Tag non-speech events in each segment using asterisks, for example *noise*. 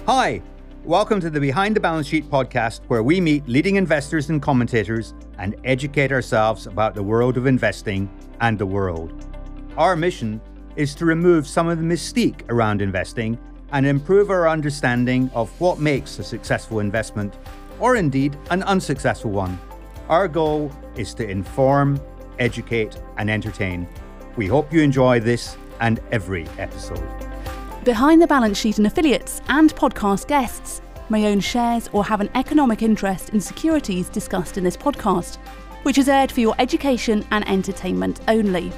Hi, welcome to the Behind the Balance Sheet podcast, where we meet leading investors and commentators and educate ourselves about the world of investing and the world. Our mission is to remove some of the mystique around investing and improve our understanding of what makes a successful investment, or indeed an unsuccessful one. Our goal is to inform, educate, and entertain. We hope you enjoy this and every episode. Behind the Balance Sheet and affiliates and podcast guests may own shares or have an economic interest in securities discussed in this podcast, which is aired for your education and entertainment only.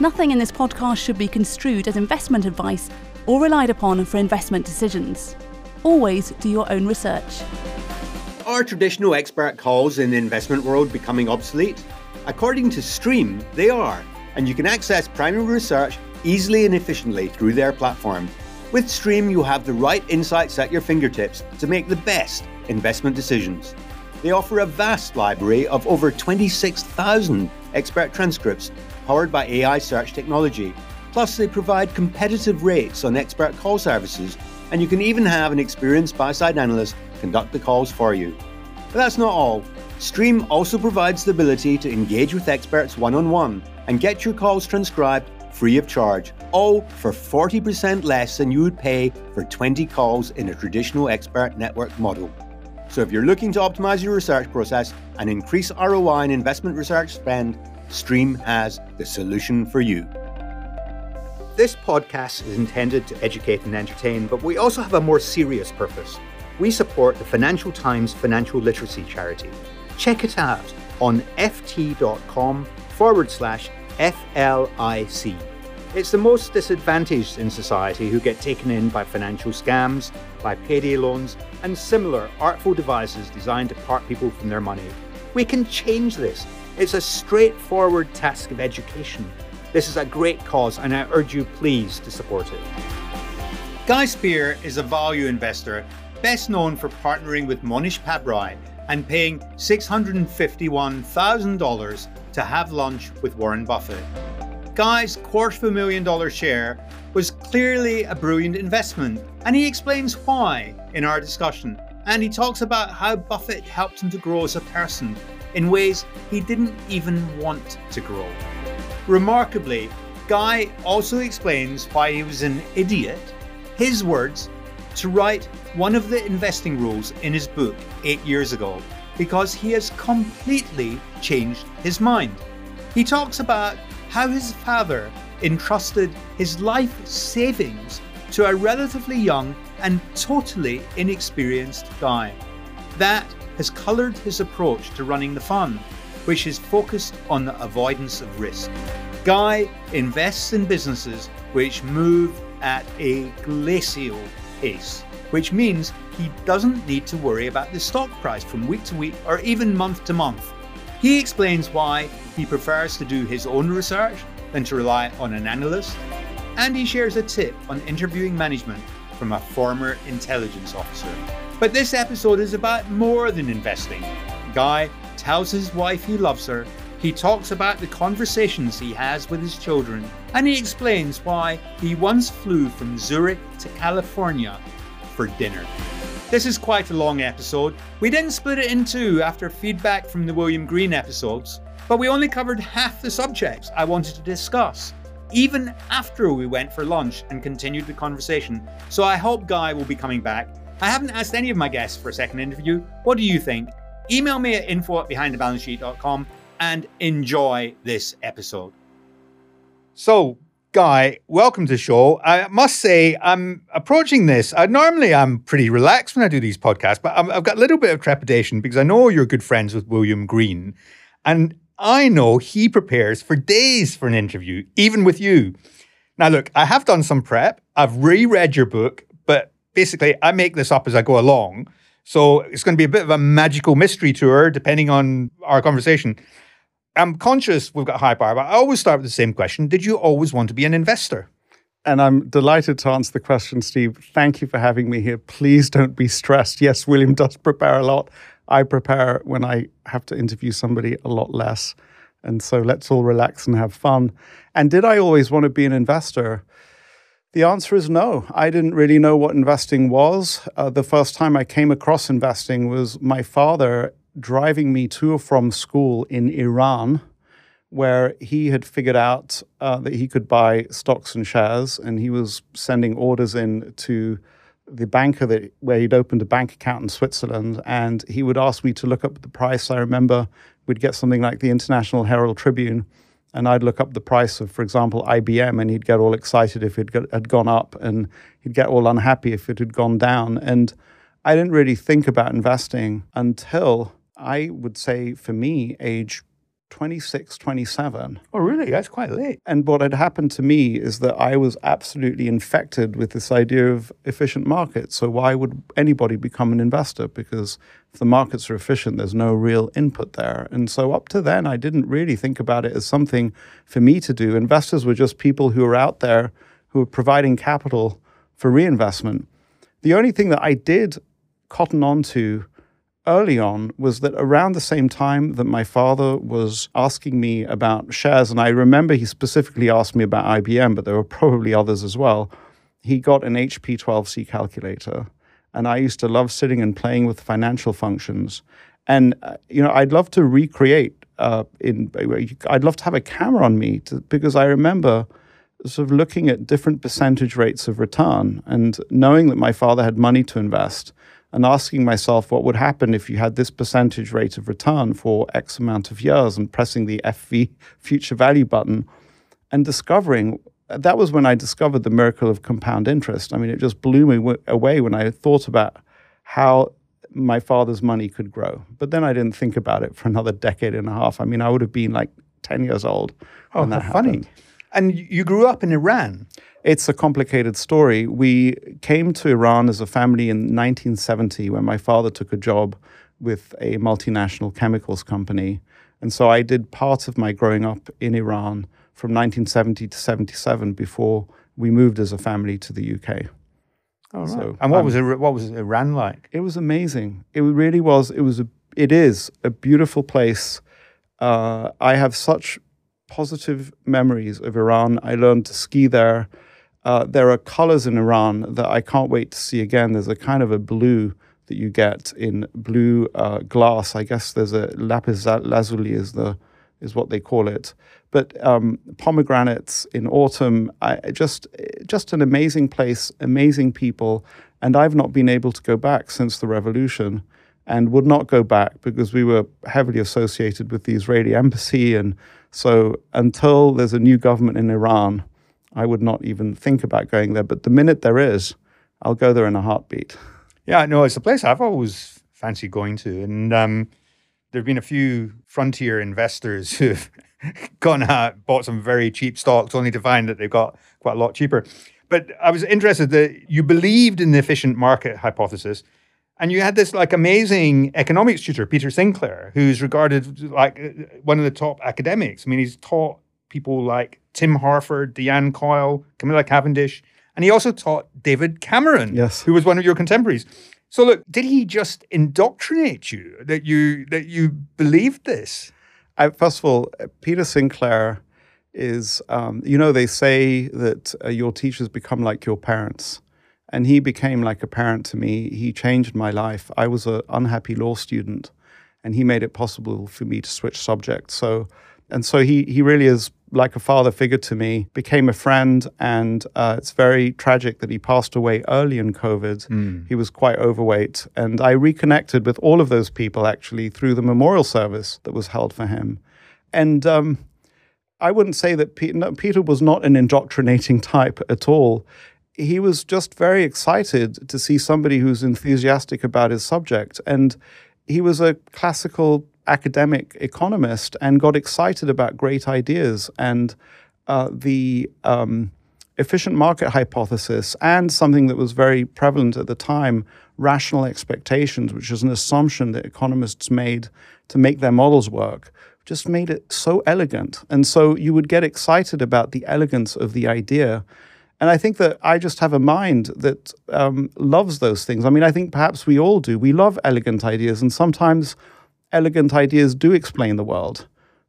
Nothing in this podcast should be construed as investment advice or relied upon for investment decisions. Always do your own research. Are traditional expert calls in the investment world becoming obsolete? According to Stream, they are, and you can access primary research easily and efficiently through their platform. With Stream, you have the right insights at your fingertips to make the best investment decisions. They offer a vast library of over 26,000 expert transcripts powered by AI search technology. Plus, they provide competitive rates on expert call services, and you can even have an experienced buy side analyst conduct the calls for you. But that's not all. Stream also provides the ability to engage with experts one on one and get your calls transcribed free of charge, all for 40% less than you would pay for 20 calls in a traditional expert network model. So if you're looking to optimize your research process and increase ROI in investment research spend, Stream has the solution for you. This podcast is intended to educate and entertain, but we also have a more serious purpose. We support the Financial Times Financial Literacy Charity. Check it out on ft.com forward slash FLIC. It's the most disadvantaged in society who get taken in by financial scams, by payday loans, and similar artful devices designed to part people from their money. We can change this. It's a straightforward task of education. This is a great cause, and I urge you please to support it. Guy Spier is a value investor best known for partnering with Mohnish Pabrai and paying $651,000 to have lunch with Warren Buffett. Guy's quarter of a million dollar share was clearly a brilliant investment, and he explains why in our discussion. And he talks about how Buffett helped him to grow as a person in ways he didn't even want to grow. Remarkably, Guy also explains why he was an idiot, his words, to write one of the investing rules in his book eight years ago because he has completely changed his mind. He talks about how his father entrusted his life savings to a relatively young and totally inexperienced guy. That has coloured his approach to running the fund, which is focused on the avoidance of risk. Guy invests in businesses which move at a glacial pace which means he doesn't need to worry about the stock price from week to week or even month to month. He explains why he prefers to do his own research than to rely on an analyst, and he shares a tip on interviewing management from a former intelligence officer. But this episode is about more than investing. Guy tells his wife he loves her, he talks about the conversations he has with his children, and he explains why he once flew from Zurich to California for dinner. This is quite a long episode. We didn't split it in two after feedback from the William Green episodes, but we only covered half the subjects I wanted to discuss, even after we went for lunch and continued the conversation. So I hope Guy will be coming back. I haven't asked any of my guests for a second interview. What do you think? Email me at info at behindthebalancesheet.com and enjoy this episode. So, Guy, welcome to the show. I must say, I'm approaching this. I, normally, I'm pretty relaxed when I do these podcasts, but i have got a little bit of trepidation because I know you're good friends with William Green, and I know he prepares for days for an interview, even with you. Now, look, I have done some prep. I've reread your book, but basically, I make this up as I go along. So it's going to be a bit of a magical mystery tour, depending on our conversation. I'm conscious we've got high bar, but I always start with the same question. Did you always want to be an investor? And I'm delighted to answer the question, Steve. Thank you for having me here. Please don't be stressed. Yes, William does prepare a lot. I prepare when I have to interview somebody a lot less. And so let's all relax and have fun. And did I always want to be an investor? The answer is no. I didn't really know what investing was. Uh, the first time I came across investing was my father driving me to or from school in Iran, where he had figured out uh, that he could buy stocks and shares, and he was sending orders in to the banker that where he'd opened a bank account in Switzerland, and he would ask me to look up the price. I remember we'd get something like the International Herald Tribune, and I'd look up the price of, for example, IBM, and he'd get all excited if it had gone up, and he'd get all unhappy if it had gone down. And I didn't really think about investing until I would say, for me, age 26, 27. Oh, really? That's quite late. And what had happened to me is that I was absolutely infected with this idea of efficient markets. So, why would anybody become an investor? Because if the markets are efficient, there's no real input there. And so, up to then, I didn't really think about it as something for me to do. Investors were just people who were out there who were providing capital for reinvestment. The only thing that I did cotton on to early on was that around the same time that my father was asking me about shares, and I remember he specifically asked me about IBM, but there were probably others as well, he got an HP 12C calculator. And I used to love sitting and playing with financial functions. And, uh, you know, I'd love to recreate, uh, in, I'd love to have a camera on me to, because I remember sort of looking at different percentage rates of return and knowing that my father had money to invest and asking myself what would happen if you had this percentage rate of return for X amount of years and pressing the FV future value button and discovering that was when I discovered the miracle of compound interest. I mean, it just blew me away when I thought about how my father's money could grow. But then I didn't think about it for another decade and a half. I mean, I would have been like 10 years old. Oh, when that funny. Happened. And you grew up in Iran. It's a complicated story. We came to Iran as a family in 1970 when my father took a job with a multinational chemicals company. And so I did part of my growing up in Iran from 1970 to 77 before we moved as a family to the UK. Oh, right. So, and what um, was what was Iran like? It was amazing. It really was. It was a. It is a beautiful place. Uh, I have such positive memories of Iran. I learned to ski there. Uh, there are colors in Iran that I can't wait to see again. There's a kind of a blue that you get in blue uh, glass. I guess there's a lapis lazuli is the is what they call it. But um, pomegranates in autumn, I, just just an amazing place, amazing people, and I've not been able to go back since the revolution, and would not go back because we were heavily associated with the Israeli embassy, and so until there's a new government in Iran I would not even think about going there. But the minute there is, I'll go there in a heartbeat. Yeah, no, it's a place I've always fancied going to. And um, there have been a few frontier investors *laughs* who've gone out, bought some very cheap stocks, only to find that they've got quite a lot cheaper. But I was interested that you believed in the efficient market hypothesis. And you had this like amazing economics tutor, Peter Sinclair, who's regarded like one of the top academics. I mean, he's taught people like Tim Harford, Diane Coyle, Camilla Cavendish, and he also taught David Cameron, yes. who was one of your contemporaries. So look, did he just indoctrinate you that you that you believed this? I, first of all, Peter Sinclair is, um, you know, they say that uh, your teachers become like your parents. And he became like a parent to me. He changed my life. I was an unhappy law student, and he made it possible for me to switch subjects. So and so he he really is like a father figure to me, became a friend, and uh, it's very tragic that he passed away early in COVID. Mm. He was quite overweight, and I reconnected with all of those people actually through the memorial service that was held for him. And um, I wouldn't say that Peter, no, Peter was not an indoctrinating type at all. He was just very excited to see somebody who's enthusiastic about his subject. And he was a classical academic economist and got excited about great ideas and uh, the um, efficient market hypothesis and something that was very prevalent at the time rational expectations, which is an assumption that economists made to make their models work, just made it so elegant. And so you would get excited about the elegance of the idea. And I think that I just have a mind that um, loves those things. I mean, I think perhaps we all do. We love elegant ideas, and sometimes elegant ideas do explain the world,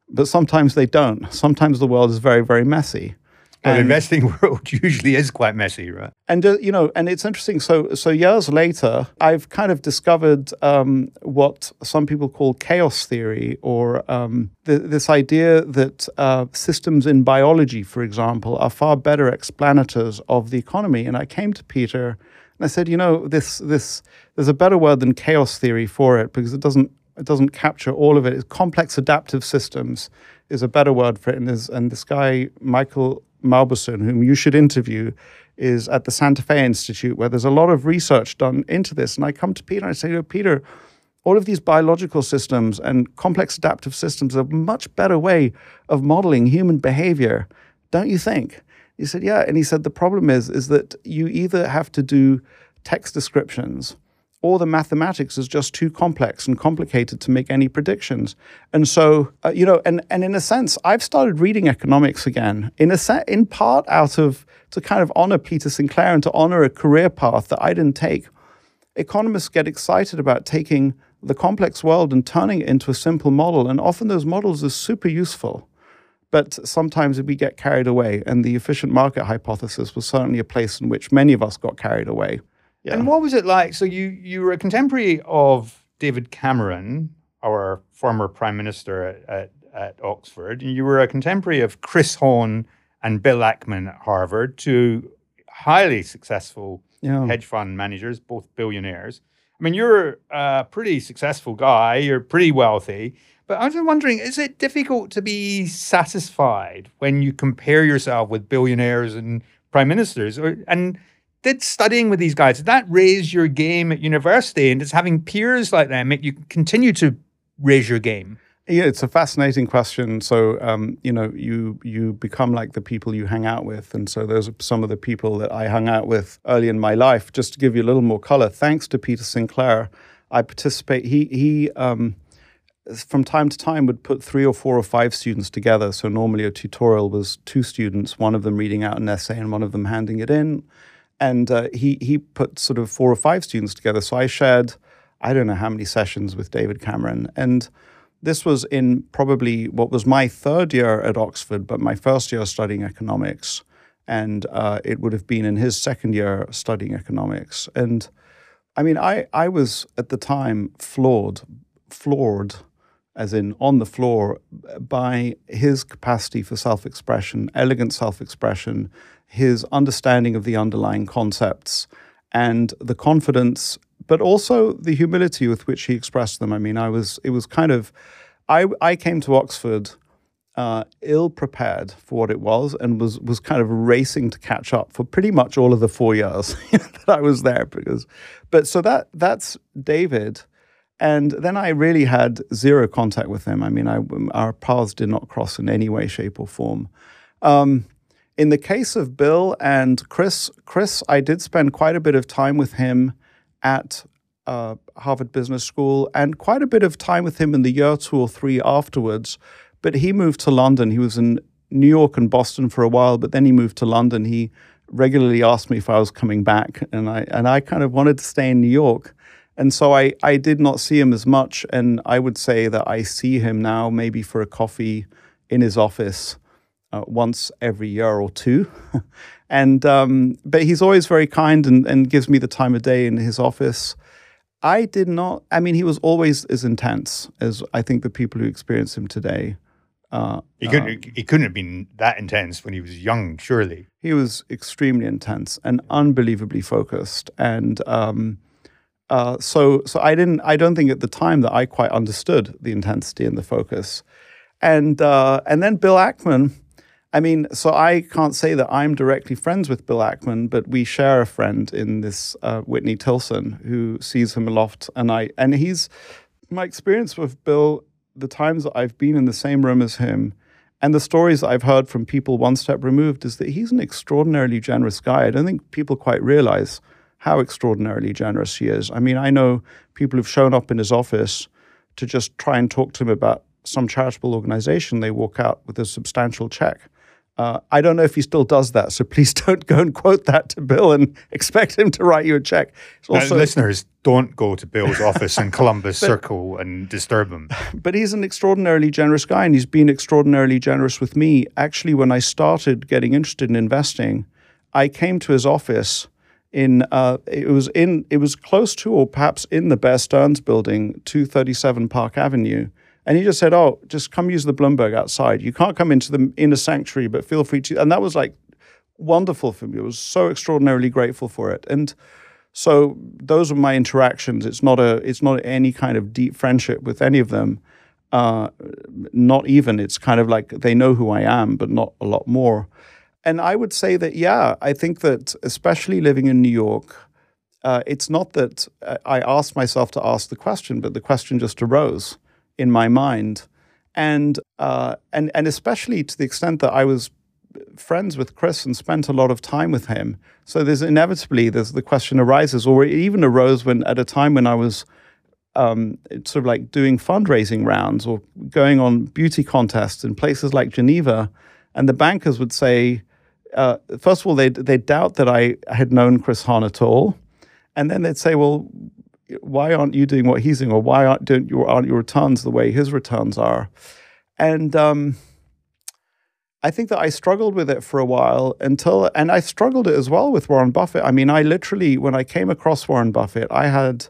but sometimes they don't. Sometimes the world is very, very messy. But and, investing *laughs* world usually is quite messy, right? And uh, you know, and it's interesting. So, so years later, I've kind of discovered um, what some people call chaos theory, or um, th- this idea that uh, systems in biology, for example, are far better explanators of the economy. And I came to Peter and I said, you know, this this there's a better word than chaos theory for it because it doesn't it doesn't capture all of it. It's complex adaptive systems is a better word for it. And, and this guy, Michael Mauboussin, whom you should interview, is at the Santa Fe Institute, where there's a lot of research done into this. And I come to Peter and I say, oh, Peter, all of these biological systems and complex adaptive systems are a much better way of modeling human behavior, don't you think? He said, yeah. And he said, the problem is, is that you either have to do text descriptions or the mathematics is just too complex and complicated to make any predictions. And so, uh, you know, and, and in a sense, I've started reading economics again, in a set, in part out of to kind of honor Peter Sinclair and to honor a career path that I didn't take. Economists get excited about taking the complex world and turning it into a simple model, and often those models are super useful. But sometimes we get carried away, and the efficient market hypothesis was certainly a place in which many of us got carried away. Yeah. And what was it like? So you you were a contemporary of David Cameron, our former prime minister at, at, at Oxford, and you were a contemporary of Chris Hohn and Bill Ackman at Harvard, two highly successful yeah. hedge fund managers, both billionaires. I mean, you're a pretty successful guy. You're pretty wealthy. But I was wondering, is it difficult to be satisfied when you compare yourself with billionaires and prime ministers? Or, and did studying with these guys, did that raise your game at university? And does having peers like that make you continue to raise your game? Yeah, it's a fascinating question. So, um, you know, you you become like the people you hang out with, and so those are some of the people that I hung out with early in my life. Just to give you a little more color, thanks to Peter Sinclair, I participate. He he. Um, from time to time would put three or four or five students together. So normally a tutorial was two students, one of them reading out an essay and one of them handing it in and uh, he he put sort of four or five students together. So I shared I don't know how many sessions with David Cameron, and this was in probably what was my third year at Oxford, but my first year studying economics, and uh, it would have been in his second year studying economics. And I mean, I I was at the time floored, floored. As in on the floor, by his capacity for self expression, elegant self expression, his understanding of the underlying concepts and the confidence, but also the humility with which he expressed them. I mean, I was, it was kind of, I, I came to Oxford uh, ill prepared for what it was and was, was kind of racing to catch up for pretty much all of the four years *laughs* that I was there because, but so that, that's David. And then I really had zero contact with him. I mean, I, our paths did not cross in any way, shape, or form. Um, in the case of Bill and Chris, Chris, I did spend quite a bit of time with him at uh, Harvard Business School and quite a bit of time with him in the year two or three afterwards. But he moved to London. He was in New York and Boston for a while, but then he moved to London. He regularly asked me if I was coming back, and I and I kind of wanted to stay in New York. And so I, I did not see him as much. And I would say that I see him now maybe for a coffee in his office uh, once every year or two. *laughs* and um, but he's always very kind and, and gives me the time of day in his office. I did not. I mean, he was always as intense as I think the people who experience him today. Uh, he couldn't. Uh, he couldn't have been that intense when he was young. Surely he was extremely intense and unbelievably focused. And um, uh, so, so I didn't. I don't think at the time that I quite understood the intensity and the focus. And uh, and then Bill Ackman I mean, so I can't say that I'm directly friends with Bill Ackman, but we share a friend in this uh, Whitney Tilson who sees him aloft, and I and he's my experience with Bill. The times that I've been in the same room as him, and the stories I've heard from people one step removed, is that he's an extraordinarily generous guy. I don't think people quite realize how extraordinarily generous he is. I mean, I know people who've shown up in his office to just try and talk to him about some charitable organization. They walk out with a substantial check Uh, I don't know if he still does that, so please *laughs* don't go and quote that to Bill and expect him to write you a check. It's Now, listeners, don't go to Bill's *laughs* office in Columbus *laughs* Circle and disturb him. but he's an extraordinarily generous guy, and he's been extraordinarily generous with me. Actually, when I started getting interested in investing, I came to his office in uh, it was in it was close to or perhaps in the Bear Stearns building, two thirty seven Park Avenue. And he just said, "Oh, just come use the Bloomberg outside. You can't come into the inner sanctuary, but feel free to." And that was like wonderful for me. I was so extraordinarily grateful for it. And so those are my interactions. It's not a it's not any kind of deep friendship with any of them. Uh, not even. It's kind of like they know who I am, but not a lot more. And I would say that yeah, I think that especially living in New York, uh, it's not that uh, I asked myself to ask the question, but the question just arose in my mind, and uh, and and especially to the extent that I was friends with Chris and spent a lot of time with him. So there's inevitably there's the question arises, or it even arose when at a time when I was um, sort of like doing fundraising rounds or going on beauty contests in places like Geneva, and the bankers would say, uh, first of all, they'd they doubt that I had known Chris Hohn at all, and then they'd say, well. Why aren't you doing what he's doing, or why aren't, don't your, aren't your returns the way his returns are? And um, I think that I struggled with it for a while until, and I struggled it as well with Warren Buffett. I mean, I literally, when I came across Warren Buffett, I had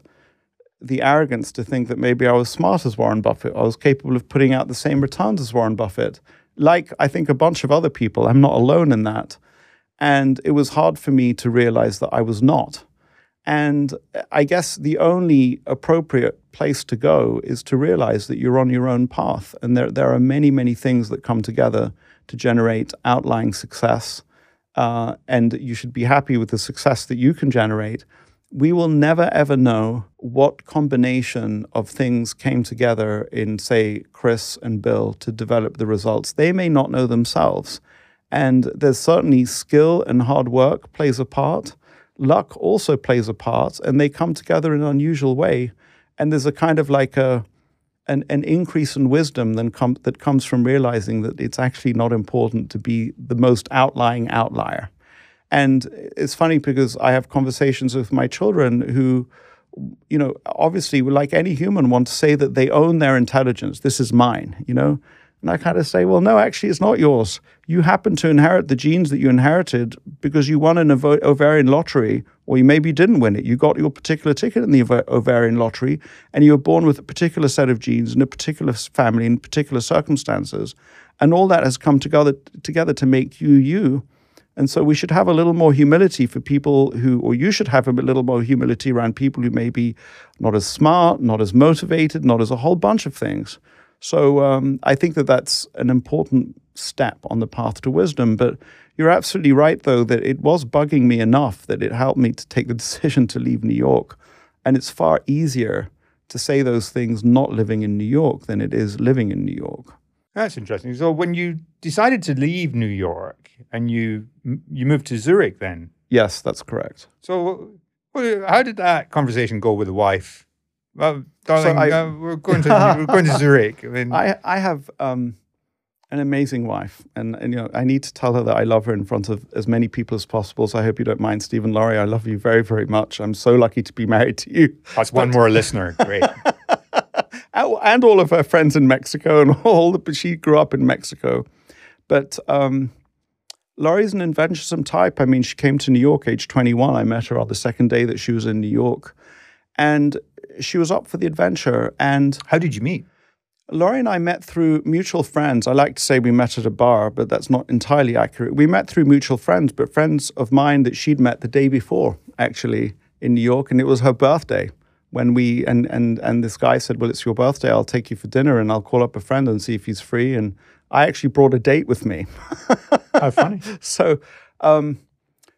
the arrogance to think that maybe I was smart as Warren Buffett. I was capable of putting out the same returns as Warren Buffett. Like I think a bunch of other people, I'm not alone in that. And it was hard for me to realize that I was not. And I guess the only appropriate place to go is to realize that you're on your own path. And there, there are many, many things that come together to generate outlying success. Uh, and you should be happy with the success that you can generate. We will never, ever know what combination of things came together in, say, Chris and Bill to develop the results. They may not know themselves. And there's certainly skill and hard work plays a part luck also plays a part and they come together in an unusual way. And there's a kind of like a an, an increase in wisdom then com- that comes from realizing that it's actually not important to be the most outlying outlier. And it's funny because i have conversations with my children who you know obviously like any human want to say that they own their intelligence. This is mine you know and I kind of say, well, no, actually, it's not yours. You happen to inherit the genes that you inherited because you won an ov- ovarian lottery, or you maybe didn't win it. You got your particular ticket in the ov- ovarian lottery, and you were born with a particular set of genes in a particular family in particular circumstances. And all that has come together, together to make you you. And so we should have a little more humility for people who, or you should have a little more humility around people who may be not as smart, not as motivated, not as a whole bunch of things. So um, I think that that's an important step on the path to wisdom. But you're absolutely right, though, that it was bugging me enough that it helped me to take the *laughs* decision to leave New York. And it's far easier to say those things not living in New York than it is living in New York. That's interesting. So when you decided to leave New York and you you moved to Zurich, then Yes, that's correct. so how did that conversation go with the wife? Well, darling, I- uh, we're going to we're going to *laughs* Zurich. I mean, I, I have um, an amazing wife, and, and you know I need to tell her that I love her in front of as many people as possible. So I hope you don't mind, Stephen Laurie. I love you very, very much. I'm so lucky to be married to you. that's one more listener. Great. *laughs* and and all of her friends in Mexico and all the, but she grew up in Mexico. But um, Laurie's an adventuresome type. I mean, she came to New York age 21. I met her on the second day that she was in New York. And she was up for the adventure. And How did you meet? Laurie and I met through mutual friends. I like to say we met at a bar, but that's not entirely accurate. We met through mutual friends, but friends of mine that she'd met the day before, actually, in New York. And it was her birthday when we, and, and, and this guy said, Well, it's your birthday. I'll take you for dinner and I'll call up a friend and see if he's free. And I actually brought a date with me. How funny. *laughs* so um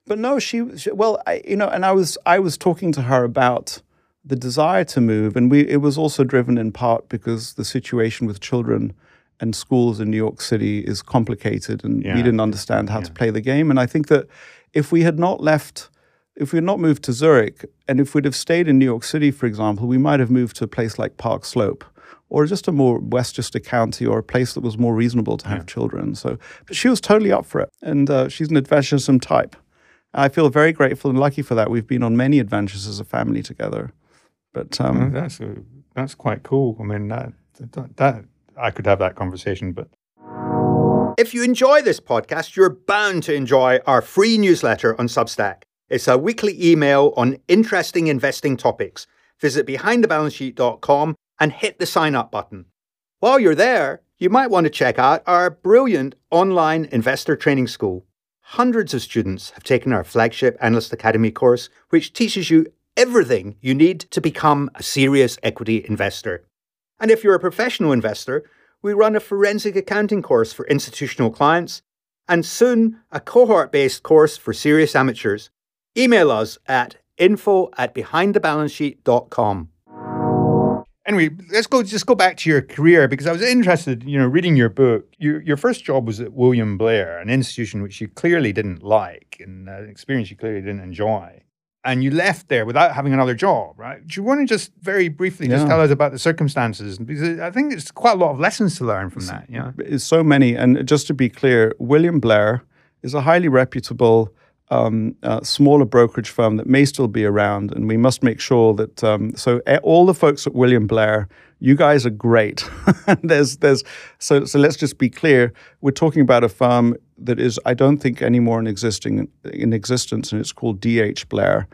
but no she, she well I, you know and i was i was talking to her about the desire to move and we it was also driven in part because the situation with children and schools in new york city is complicated and Yeah. we didn't understand how to play the game and i think that if we had not left if we had not moved to zurich and if we'd have stayed in new york city for example we might have moved to a place like park slope or just a more Westchester County or a place that was more reasonable to have yeah. children. So, but she was totally up for it, and uh, she's an adventuresome type. I feel very grateful and lucky for that. We've been on many adventures as a family together. But um, that's a, that's quite cool. I mean, that, that, that I could have that conversation, but if you enjoy this podcast, you're bound to enjoy our free newsletter on Substack. It's a weekly email on interesting investing topics. Visit behindthebalancesheet.com and hit the sign up button. While you're there, you might want to check out our brilliant online investor training school. Hundreds of students have taken our flagship Analyst Academy course, which teaches you everything you need to become a serious equity investor. And if you're a professional investor, we run a forensic accounting course for institutional clients, and soon a cohort based course for serious amateurs. Email us at info at behindthebalancesheet.com. Anyway, let's go just go back to your career because I was interested, you know, reading your book. Your your first job was at William Blair, an institution which you clearly didn't like and uh, an experience you clearly didn't enjoy and you left there without having another job, right? Do you want to just very briefly yeah. just tell us about the circumstances? Because I think it's quite a lot of lessons to learn from that. Yeah, it's so many. And just to be clear, William Blair is a highly reputable um, uh, smaller brokerage firm that may still be around, and we must make sure that. Um, so all the folks at William Blair, you guys are great. *laughs* there's, there's. So, so let's just be clear. We're talking about a firm that is, I don't think, anymore in existing in existence, and it's called D.H. Blair.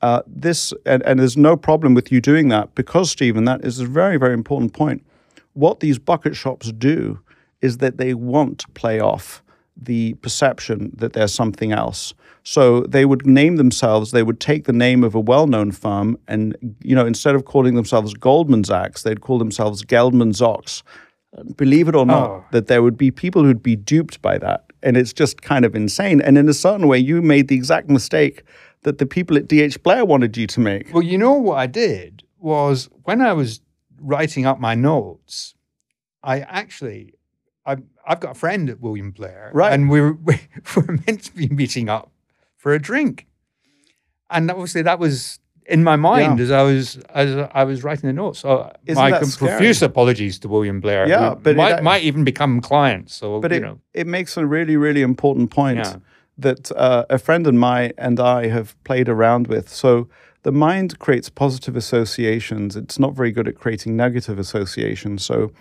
Uh, this and, and there's no problem with you doing that because Stephen, that is a very, very important point. What these bucket shops do is that they want to play off the perception that there's something else. So they would name themselves, they would take the name of a well-known firm and, you know, instead of calling themselves Goldman Sachs, they'd call themselves Geldman Sachs. Believe it or not, oh. that there would be people who'd be duped by that. And it's just kind of insane. And in a certain way, you made the exact mistake that the people at DH Blair wanted you to make. Well, you know what I did was when I was writing up my notes, I actually I, have got a friend at William Blair, right? And we were, we *laughs* were meant to be meeting up for a drink. And obviously that was in my mind yeah. as I was as I was writing the notes. So Isn't my profuse apologies to William Blair. Yeah, but might, it, might even become clients. So but it, know. it makes a really really important point yeah. that uh, a friend and mine and I have played around with. So the mind creates positive associations. It's not very good at creating negative associations. So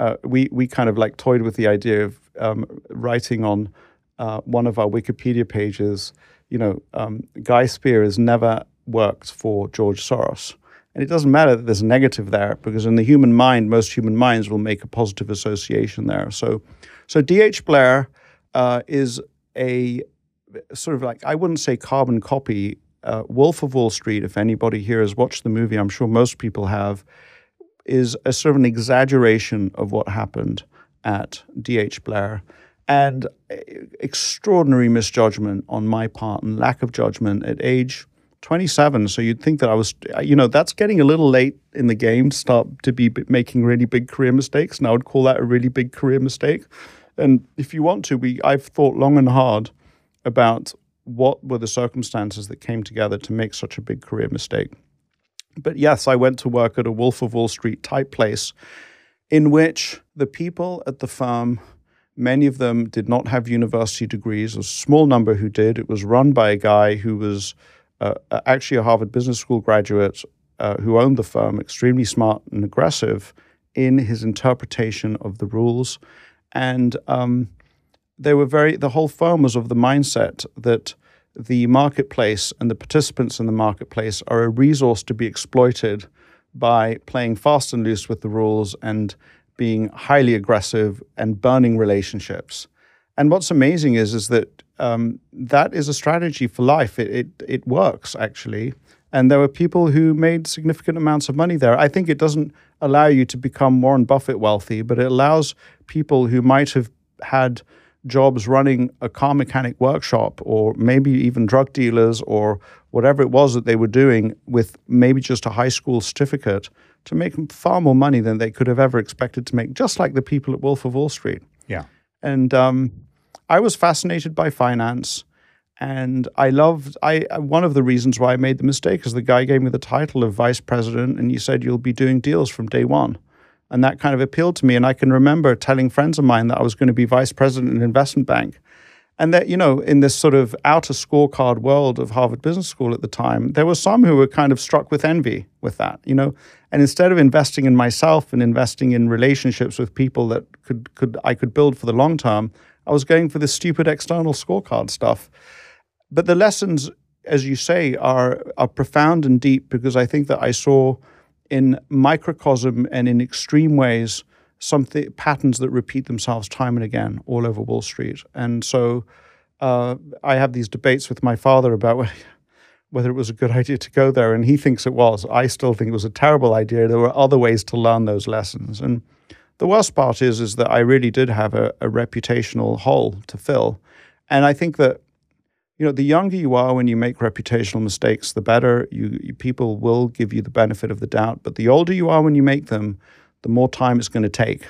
uh, we we kind of like toyed with the idea of um, writing on uh, one of our Wikipedia pages you know, um, Guy Spier is never worked for George Soros. And it doesn't matter that there's a negative there because in the human mind, most human minds will make a positive association there. So, so D.H. Blair uh, is a sort of like, I wouldn't say carbon copy. Uh, Wolf of Wall Street, if anybody here has watched the movie, I'm sure most people have, is a sort of an exaggeration of what happened at D.H. Blair and extraordinary misjudgment on my part and lack of judgment at age 27. So you'd think that I was, uh, you know, that's getting a little late in the game to start to be making really big career mistakes. And I would call that a really big career mistake. And if you want to, we I've thought long and hard about what were the circumstances that came together to make such a big career mistake. But yes, I went to work at a Wolf of Wall Street type place in which the people at the firm Many of them did not have university degrees. A small number who did. It was run by a guy who was uh, actually a Harvard Business School graduate uh, who owned the firm, extremely smart and aggressive in his interpretation of the rules. And um, they were very, the whole firm was of the mindset that the marketplace and the participants in the marketplace are a resource to be exploited by playing fast and loose with the rules and being highly aggressive and burning relationships. And what's amazing is is that um, that is a strategy for life. It, it it works actually, and there were people who made significant amounts of money there. I think it doesn't allow you to become Warren Buffett wealthy, but it allows people who might have had jobs running a car mechanic workshop or maybe even drug dealers or whatever it was that they were doing with maybe just a high school certificate to make far more money than they could have ever expected to make, just like the people at Wolf of Wall Street. Yeah. And um, I was fascinated by finance. And I loved, I one of the reasons why I made the mistake is the guy gave me the title of vice president and he said, you'll be doing deals from day one. And that kind of appealed to me. And I can remember telling friends of mine that I was going to be vice president in investment bank. And that, you know, in this sort of outer scorecard world of Harvard Business School at the time, there were some who were kind of struck with envy with that, you know. And instead of investing in myself and investing in relationships with people that could could I could build for the long term, I was going for this stupid external scorecard stuff. But the lessons, as you say, are are profound and deep because I think that I saw in microcosm and in extreme ways something patterns that repeat themselves time and again all over Wall Street. And so uh, I have these debates with my father about *laughs* whether it was a good *laughs* idea to go there, and he thinks it was. I still think it was a terrible idea. There were other ways to learn those lessons, and the worst part is is that I really did have a, a reputational hole to fill, and I think that you know, the younger you are when you make reputational mistakes, the better. You, you, people will give you the benefit of the doubt. But the older you are when you make them, the more time it's going to take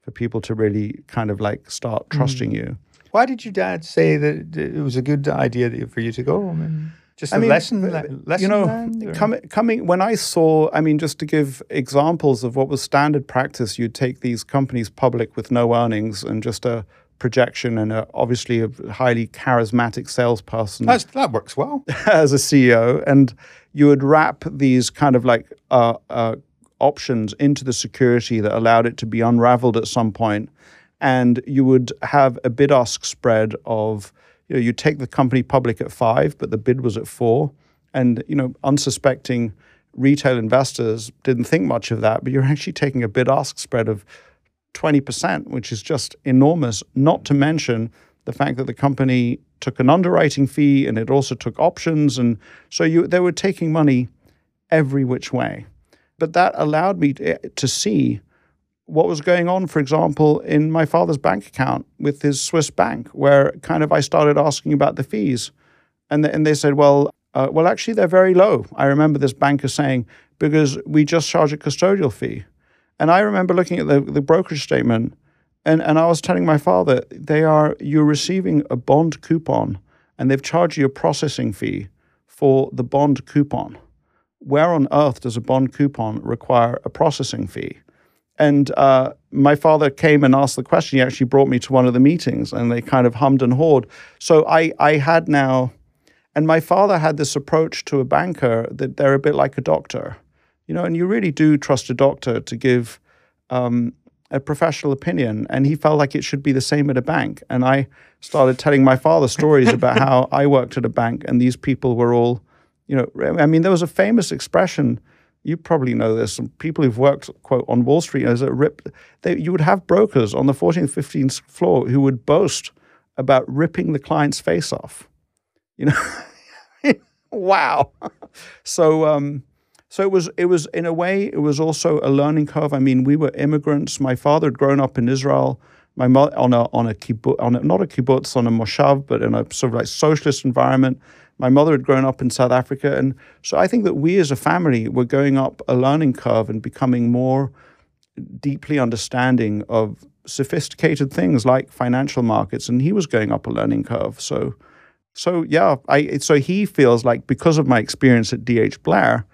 for people to really kind of like start trusting mm. you. Why did your dad say that it was a good idea for you to go? I mean, just a I mean, lesson, lesson. You know, coming coming when I saw, I mean, just to give examples of what was standard practice, you'd take these companies public with no earnings and just a projection and a, obviously a highly charismatic salesperson. That's, that works well. *laughs* as a CEO. And you would wrap these kind of like uh, uh, options into the security that allowed it to be unraveled at some point. And you would have a bid ask spread of, you know, you take the company public at five, but the bid was at four. And, you know, unsuspecting retail investors didn't think much of that, but you're actually taking a bid ask spread of 20%, which is just enormous, not to mention the fact that the company took an underwriting fee and it also took options. And so you, they were taking money every which way. But that allowed me to, to see what was going on, for example, in my father's bank account with his Swiss bank, where kind of I started asking about the fees. And, the, and they said, well, uh, well, actually, they're very low. I remember this banker saying, because we just charge a custodial fee. And I remember looking at the, the brokerage statement and, and I was telling my father, they are, you're receiving a bond coupon and they've charged you a processing fee for the bond coupon. Where on earth does a bond coupon require a processing fee? And uh, my father came and asked the question. He actually brought me to one of the meetings and they kind of hummed and hawed. So I, I had now, and my father had this approach to a banker that they're a bit like a doctor you know, and you really do trust a doctor to give um, a professional opinion. And he felt like it should be the same at a bank. And I started telling my father stories *laughs* about how I worked at a bank and these people were all, you know, I mean, there was a famous expression. You probably know this. Some people who've worked, quote, on Wall Street as a rip, they, you would have brokers on the 14th, 15th floor who would boast about ripping the client's face off. You know, *laughs* wow. so, um, so it was, it was in a way, it was also a learning curve. I mean, we were immigrants. My father had grown up in Israel. My mother on a on a kibbutz, on a, not a kibbutz, on a moshav, but in a sort of like socialist environment. My mother had grown up in South Africa, and so I think that we as a family were going up a learning curve and becoming more deeply understanding of sophisticated things like financial markets, and he was going up a learning curve. So, so yeah, I so he feels like because of my experience at DH Blair,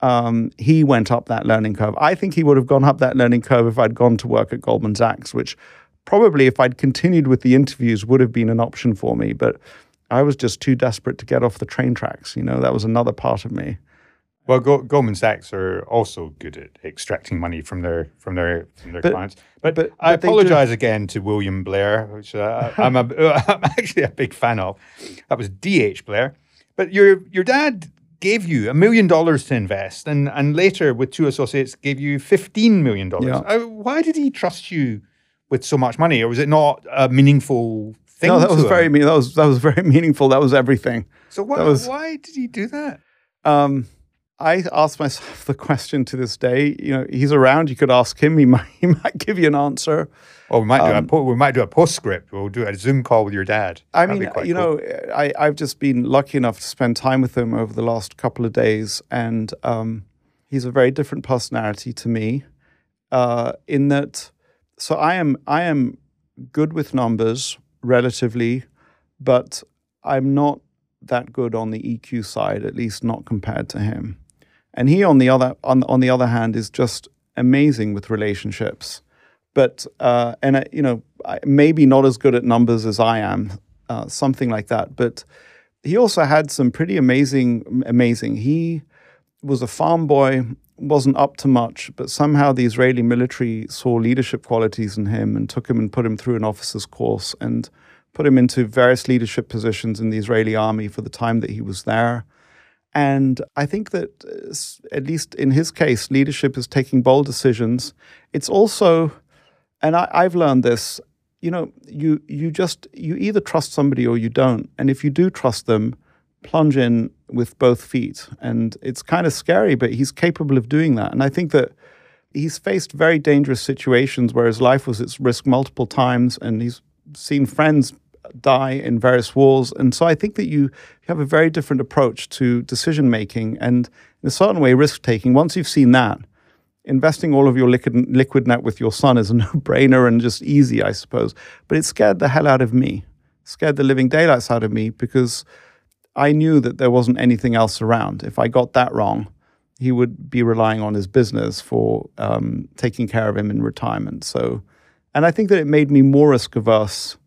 um, he went up that learning curve. I think he would have gone up that learning curve if I'd gone to work at Goldman Sachs, which probably, if I'd continued with the interviews, would have been an option for me. But I was just too desperate to get off the train tracks. You know, that was another part of me. Well, Go- Goldman Sachs are also good at extracting money from their from their from their but, clients. But, but, I apologize again to William Blair, which uh, I'm, a, *laughs* I'm actually a big fan of. That was D.H. Blair. But your your dad gave you a million dollars to invest, and and later with two associates gave you fifteen million dollars. Yeah. Uh, why did he trust you with so much money, or was it not a meaningful thing? No, that was him? very that was that was very *laughs* meaningful. That was everything. So why was, why did he do that? Um, I ask myself the question to this day. You know, he's around. You could ask him. He *laughs* might he might give you an answer. Oh, we might um, do a um, po- we might do a postscript. We'll do a Zoom call with your dad. I That'd mean, you cool. know, I I've just been lucky enough to spend time with him over the last couple of days, and um, he's a very different personality to me. Uh, in that, so I am I am good with numbers relatively, but I'm not that good on the EQ side, at least not compared to him. And he, on the other on on the other hand, is just amazing with relationships, but uh, and uh, you know maybe not as good at numbers as I am, uh, something like that. But he also had some pretty amazing, amazing. He was a farm boy, wasn't up to much, but somehow the Israeli military saw leadership qualities in him and took him and put him through an officer's course and put him into various leadership positions in the Israeli army for the time that he was there. And I think that, uh, at least in his case, leadership is taking bold decisions. It's also, and I, I've learned this, you know, you you just you either trust somebody or you don't. And if you do trust them, plunge in with both feet. And it's kind of scary, but he's capable of doing that. And I think that he's faced very dangerous situations where his life was at risk multiple times and he's seen friends die in various wars. And so I think that you have a very different approach to decision making and, in a certain way, risk taking. Once you've seen that, investing all of your liquid, liquid net with your son is a *laughs* no brainer and just easy, I suppose. But it scared the hell out of me, scared the living daylights out of me because I knew that there wasn't anything else around. If I got that wrong, he would be relying on his business for um, taking care of him in retirement. So, and I think that it made me more risk averse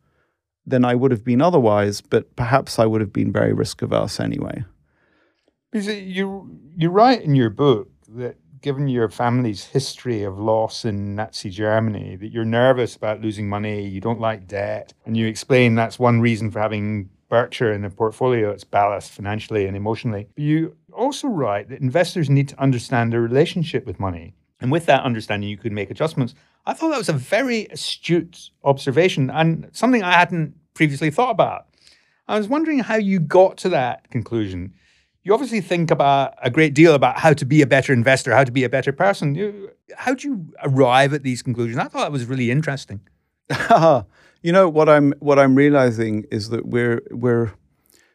than I would have been otherwise, but perhaps I would have been very risk averse anyway. You you write in your book that given your family's history of loss in Nazi Germany, that you're nervous about losing money, you don't like debt, and you explain that's one reason for having Berkshire in the portfolio. It's ballast financially and emotionally. But you also write that investors need to understand their relationship with money. And with that understanding, you could make adjustments. I thought that was a very astute observation and something I hadn't previously thought about. I was wondering how you got to that conclusion. You obviously think about a great deal about how to be a better investor, how to be a better person. How do you arrive at these conclusions? I thought that was really interesting. *laughs* you know what I'm what I'm realizing is that we're we're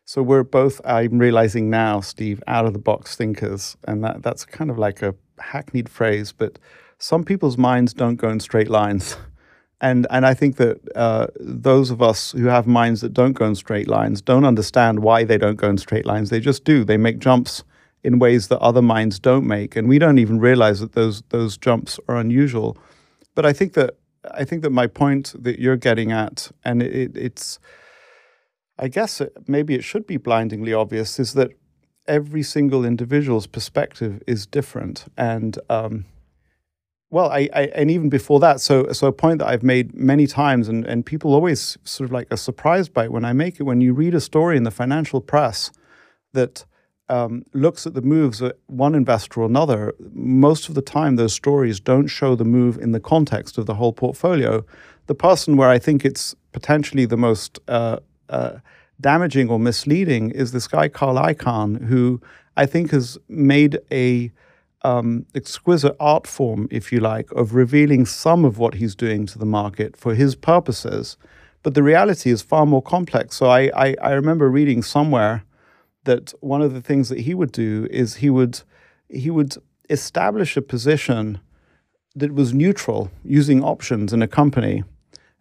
so we're both I'm realizing now, Steve, out of the box thinkers, and that that's kind of like a hackneyed phrase, but some people's minds don't go in straight lines. *laughs* And and I think that uh, those of us who have minds that don't go in straight lines don't understand why they don't go in straight lines. They just do. They make jumps in ways that other minds don't make, and we don't even realize that those those jumps are unusual. But I think that I think that my point that you're getting at, and it, it's, I guess it, maybe it should be blindingly obvious, is that every single individual's perspective is different, and um, well, I, I, and even before that, so so a point that I've made many times, and, and people always sort of like are surprised by it when I make it. When you read a story in the financial press that um, looks at the moves of one investor or another, most of the time those stories don't show the move in the context of the whole portfolio. The person where I think it's potentially the most uh, uh, damaging or misleading is this guy Carl Icahn, who I think has made a um, exquisite art form, if you like, of revealing some of what he's doing to the market for his purposes. But the reality is far more complex. So I, I, I remember reading somewhere that one of the things that he would do is he would he would establish a position that was neutral using options in a company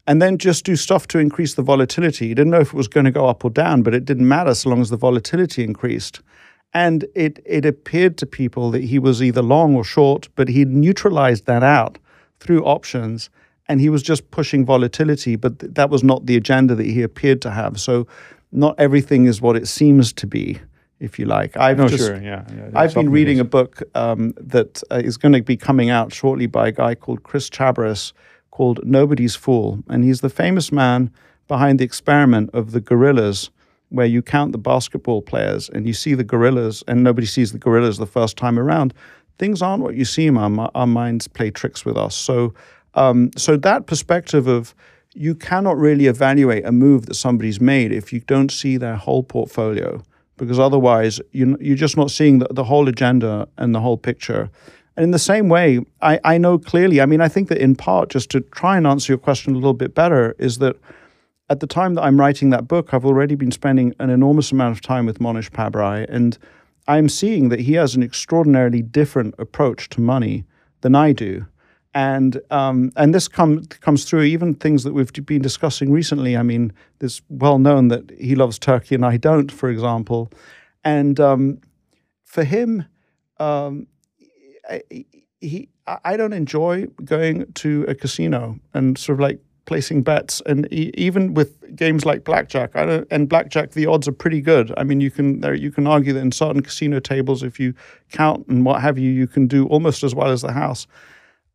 and then just do stuff to increase the volatility. He didn't know if it was going to go up or down, but it didn't matter so long as the volatility increased. And it, it appeared to people that he was either long or short, but he neutralized that out through options and he was just pushing volatility, but th- that was not the agenda that he appeared to have. So, not everything is what it seems to be, if you like. I've no, just, sure, yeah. yeah I've been reading a book um, that uh, is going to be coming out shortly by a guy called Chris Chabris called Nobody's Fool, and he's the famous man behind the experiment of the gorillas where you count the basketball players and you see the gorillas and nobody sees the gorillas the first time around, things aren't what you see. Our, our minds play tricks with us. So, um, so that perspective of you cannot really evaluate a move that somebody's made if you don't see their whole portfolio, because otherwise you, you're just not seeing the, the whole agenda and the whole picture. And in the same way, I, I know clearly, I mean, I think that in part, just to try and answer your question a little bit better, is that at the time that I'm writing that book, I've already been spending an enormous amount of time with Mohnish Pabrai, and I'm seeing that he has an extraordinarily different approach to money than I do. And um, and this come, comes through even things that we've been discussing recently. I mean, it's well known that he loves Turkey and I don't, for example. And um, for him, um, he I don't enjoy going to a casino and sort of like placing bets and even with games like blackjack I don't and blackjack the odds are pretty good i mean you can there you can argue that in certain casino tables if you count and what have you you can do almost as well as the house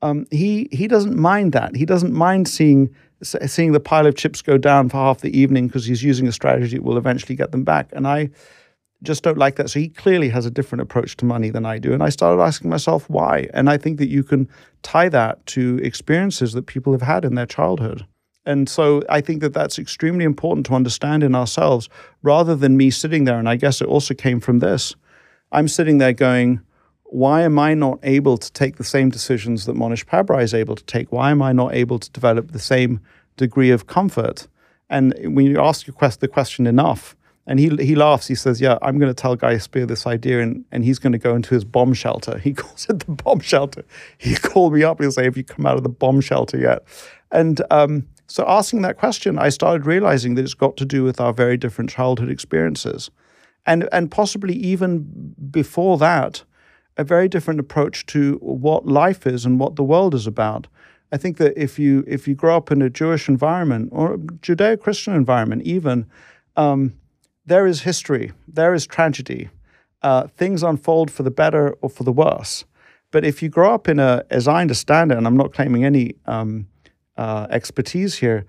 um, he he doesn't mind that he doesn't mind seeing seeing the pile of chips go down for half the evening because he's using a strategy that will eventually get them back and i just don't like that. So he clearly has a different approach to money than I do. And I started asking myself why. And I think that you can tie that to experiences that people have had in their childhood. And so I think that that's extremely important to understand in ourselves rather than me sitting there. And I guess it also came from this. I'm sitting there going, why am I not able to take the same decisions that Mohnish Pabrai is able to take? Why am I not able to develop the same degree of comfort? And when you ask the question enough, and he he laughs. He says, "Yeah, I'm going to tell Guy Spier this idea, and, and he's going to go into his bomb shelter. *laughs* He calls it the bomb shelter. He called me up. He'll say, "Have you come out of the bomb shelter yet?" And um, so, asking that question, I started realizing that it's got to do with our very different childhood experiences, and and possibly even before that, a very different approach to what life is and what the world is about. I think that if you if you grow up in a Jewish environment or a Judeo-Christian environment, even um, there is history, there is tragedy. Uh, things unfold for the better or for the worse. But if you grow up in a, as I understand it, and I'm not claiming any um, uh, expertise here,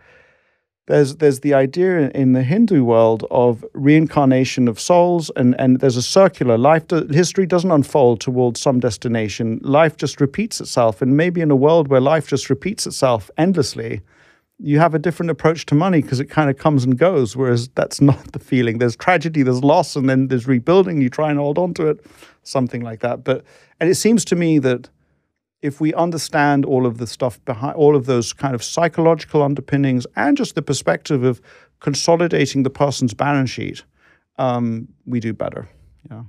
there's there's the idea in the Hindu world of reincarnation of souls, and and there's a circular life. history doesn't unfold towards some destination. Life just repeats itself, and maybe in a world where life just repeats itself endlessly, you have a different approach to money because it kind of comes and goes, whereas that's *laughs* not the feeling. There's tragedy, there's loss, and then there's rebuilding. You try and hold on to it, something like that. But and it seems to me that if we understand all of the stuff behind all of those kind of psychological underpinnings and just the perspective of consolidating the person's balance sheet, um, we do better. Yeah.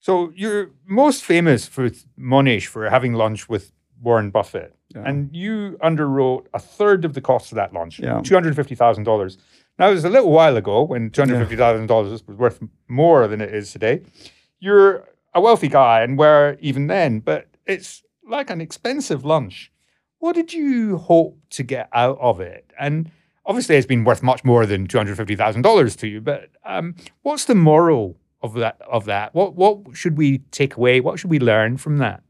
So you're most famous for Mohnish for having lunch with Warren Buffett. Yeah. And you underwrote a third of the cost of that launch, yeah. $250,000. Now, it was a little while ago when $250,000 was worth more than it is today. You're a wealthy guy and were even then, but it's like an expensive lunch. What did you hope to get out of it? And obviously, it's been worth much more than $250,000 to you, but um, what's the moral of that? Of that? What, what should we take away? What should we learn from that?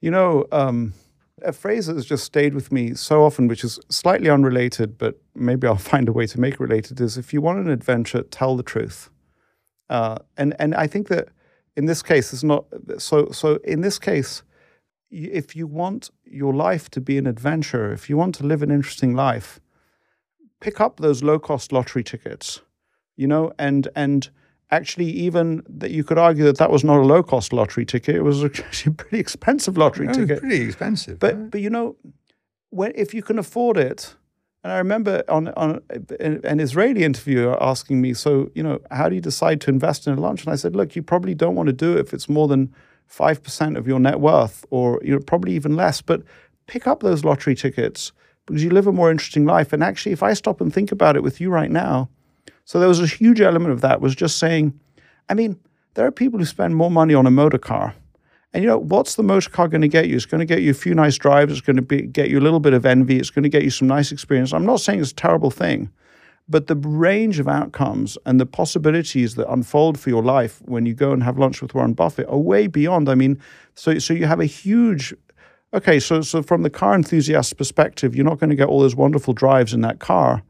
You know, um, a phrase that has just stayed with me so often, which is slightly unrelated, but maybe I'll *laughs* find a way to make it related, is if you want an adventure, tell the truth. Uh, and and I think that in this case, it's not so. So in this case, if you want your life to be an adventure, if you want to live an interesting life, pick up those low cost lottery tickets, you know, and and actually even that you could argue that that was not a low cost lottery ticket. It was *laughs* actually a pretty expensive lottery ticket. Pretty expensive. But right? but you know, when if you can afford it, and I remember on on an Israeli interviewer asking me, so you know, how do you decide to invest in a lunch? And I said, look, you probably don't want to do it if it's more than five percent of your net worth, or you know, probably even less. But pick up those lottery tickets because you live a more interesting life. And actually, if I stop and think about it with you right now so there was a huge element of that was just saying, I mean, there are people who spend more money on a motor car. And you know, what's the motor car going to get you? It's going to get you a few nice drives. It's going to be, get you a little bit of envy. It's going to get you some nice experience. I'm not saying it's a terrible thing, but the range of outcomes and the possibilities that unfold for your life when you go and have lunch with Warren Buffett are way beyond. I mean, so so you have a huge okay, so so from the car enthusiast perspective, you're not going to get all those wonderful drives in that car.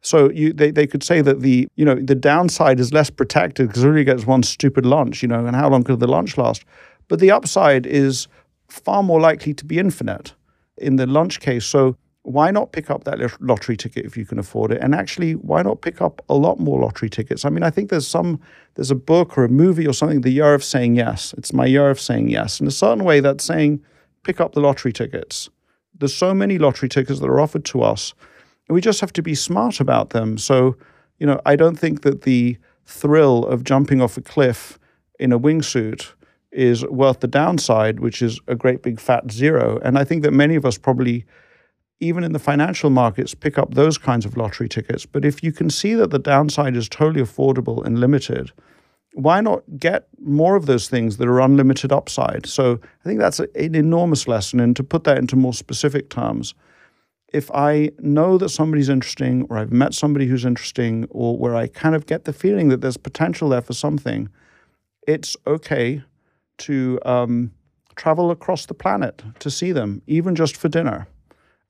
So you, they, they could say that the you know the downside is less protected because everybody gets one stupid lunch, you know, and how long could the lunch last? But the upside is far more likely to be infinite in the lunch case. So why not pick up that lottery ticket if you can afford it? And actually, why not pick up a lot more lottery tickets? I mean, I think there's some there's a book or a movie or something, the year of saying yes. It's my year of saying yes. In a certain way, that's saying pick up the lottery tickets. There's so many lottery tickets that are offered to us and we just have to be smart about them. So, you know, I don't think that the thrill of jumping off a cliff in a wingsuit is worth the downside, which is a great big fat zero. And I think that many of us probably, even in the financial markets, pick up those kinds of lottery tickets. But if you can see that the downside is totally affordable and limited, why not get more of those things that are unlimited upside? So I think that's an enormous lesson. And to put that into more specific terms, if I know that somebody's interesting, or I've met somebody who's interesting, or where I kind of get the feeling that there's potential there for something, it's okay to um, travel across the planet to see them, even just for dinner.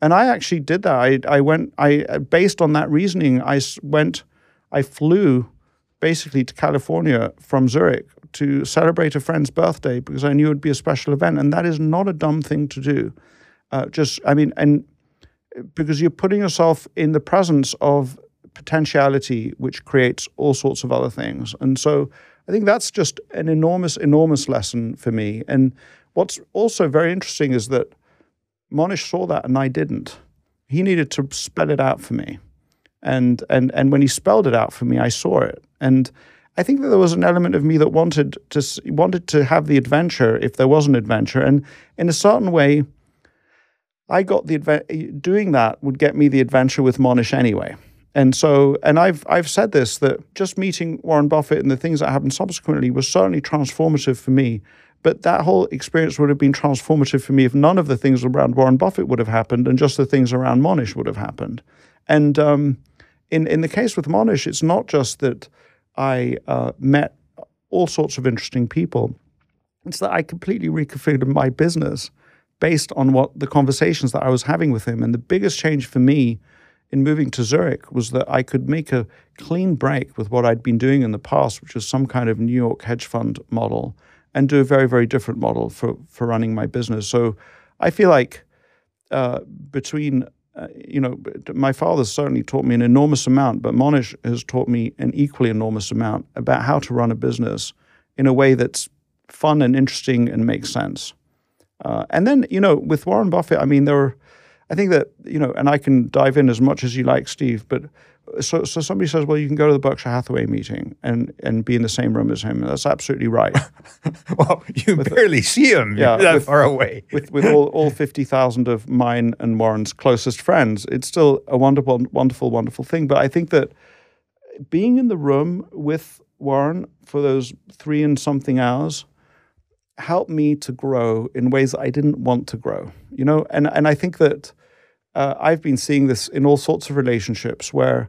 And I actually did that. I, I went, I based on that reasoning, I went, I flew basically to California from Zurich to celebrate a friend's birthday because I knew it would be a special event. And that is not a dumb thing to do. Uh, just, I mean, and because you're putting yourself in the presence of potentiality, which creates all sorts of other things. And so I think that's just an enormous, enormous lesson for me. And what's also very interesting is that Mohnish saw that and I didn't. He needed to spell it out for me. And, and, and when he spelled it out for me, I saw it. And I think that there was an element of me that wanted to wanted to have the adventure if there was an adventure, and in a certain way, I got the doing that would get me the adventure with Mohnish anyway. And so, and I've I've said this that just meeting Warren Buffett and the things that happened subsequently was certainly transformative for me. But that whole experience would have been transformative for me if none of the things around Warren Buffett would have happened and just the things around Mohnish would have happened. And um, in in the case with Mohnish, it's not just that I uh, met all sorts of interesting people; it's that I completely reconfigured my business based on what the conversations that I was having with him. And the biggest change for me in moving to Zurich was that I could make a clean break with what I'd been doing in the past, which was some kind of New York hedge fund model, and do a very, very different model for, for running my business. So I feel like uh, between uh, you know, my father certainly taught me an enormous amount, but Mohnish has taught me an equally enormous amount about how to run a business in a way that's fun and interesting and makes sense. Uh, and then, you know, with Warren Buffett, I mean, there are, I think that, you know, and I can dive in as much as you like, Steve, but so, so somebody says, well, you can go to the Berkshire Hathaway meeting and, and be in the same room as him. That's absolutely right. *laughs* well, you with barely the, see him yeah, that with, far away. with with all, all 50,000 of mine and Warren's closest friends, it's still a wonderful, wonderful, wonderful thing. But I think that being in the room with Warren for those three and something hours helped me to grow in ways that I didn't want to grow. You know, and and I think that uh, I've been seeing this in all sorts of relationships where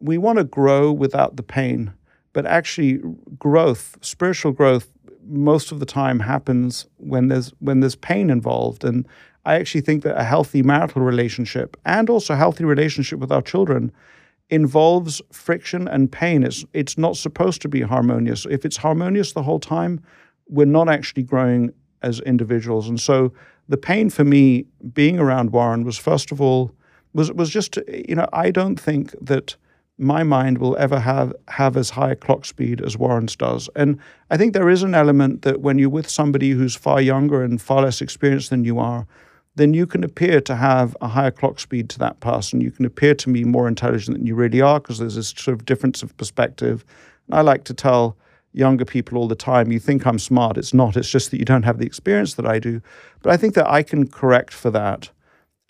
we want to grow without the pain, but actually growth, spiritual growth, most of the time happens when there's when there's pain involved. And I actually think that a healthy marital relationship and also a healthy relationship with our children involves friction and pain. It's it's not supposed to be harmonious. If it's harmonious the whole time, we're not actually growing as individuals. And so the pain for me being around Warren was first of all was was just you know I don't think that my mind will ever have have as high a clock speed as Warren's does. And I think there is an element that when you're with somebody who's far younger and far less experienced than you are, then you can appear to have a higher clock speed to that person. You can appear to be more intelligent than you really are because there's this sort of difference of perspective. And I like to tell younger people all the time. You think I'm smart. It's not. It's just that you don't have the experience that I do. But I think that I can correct for that.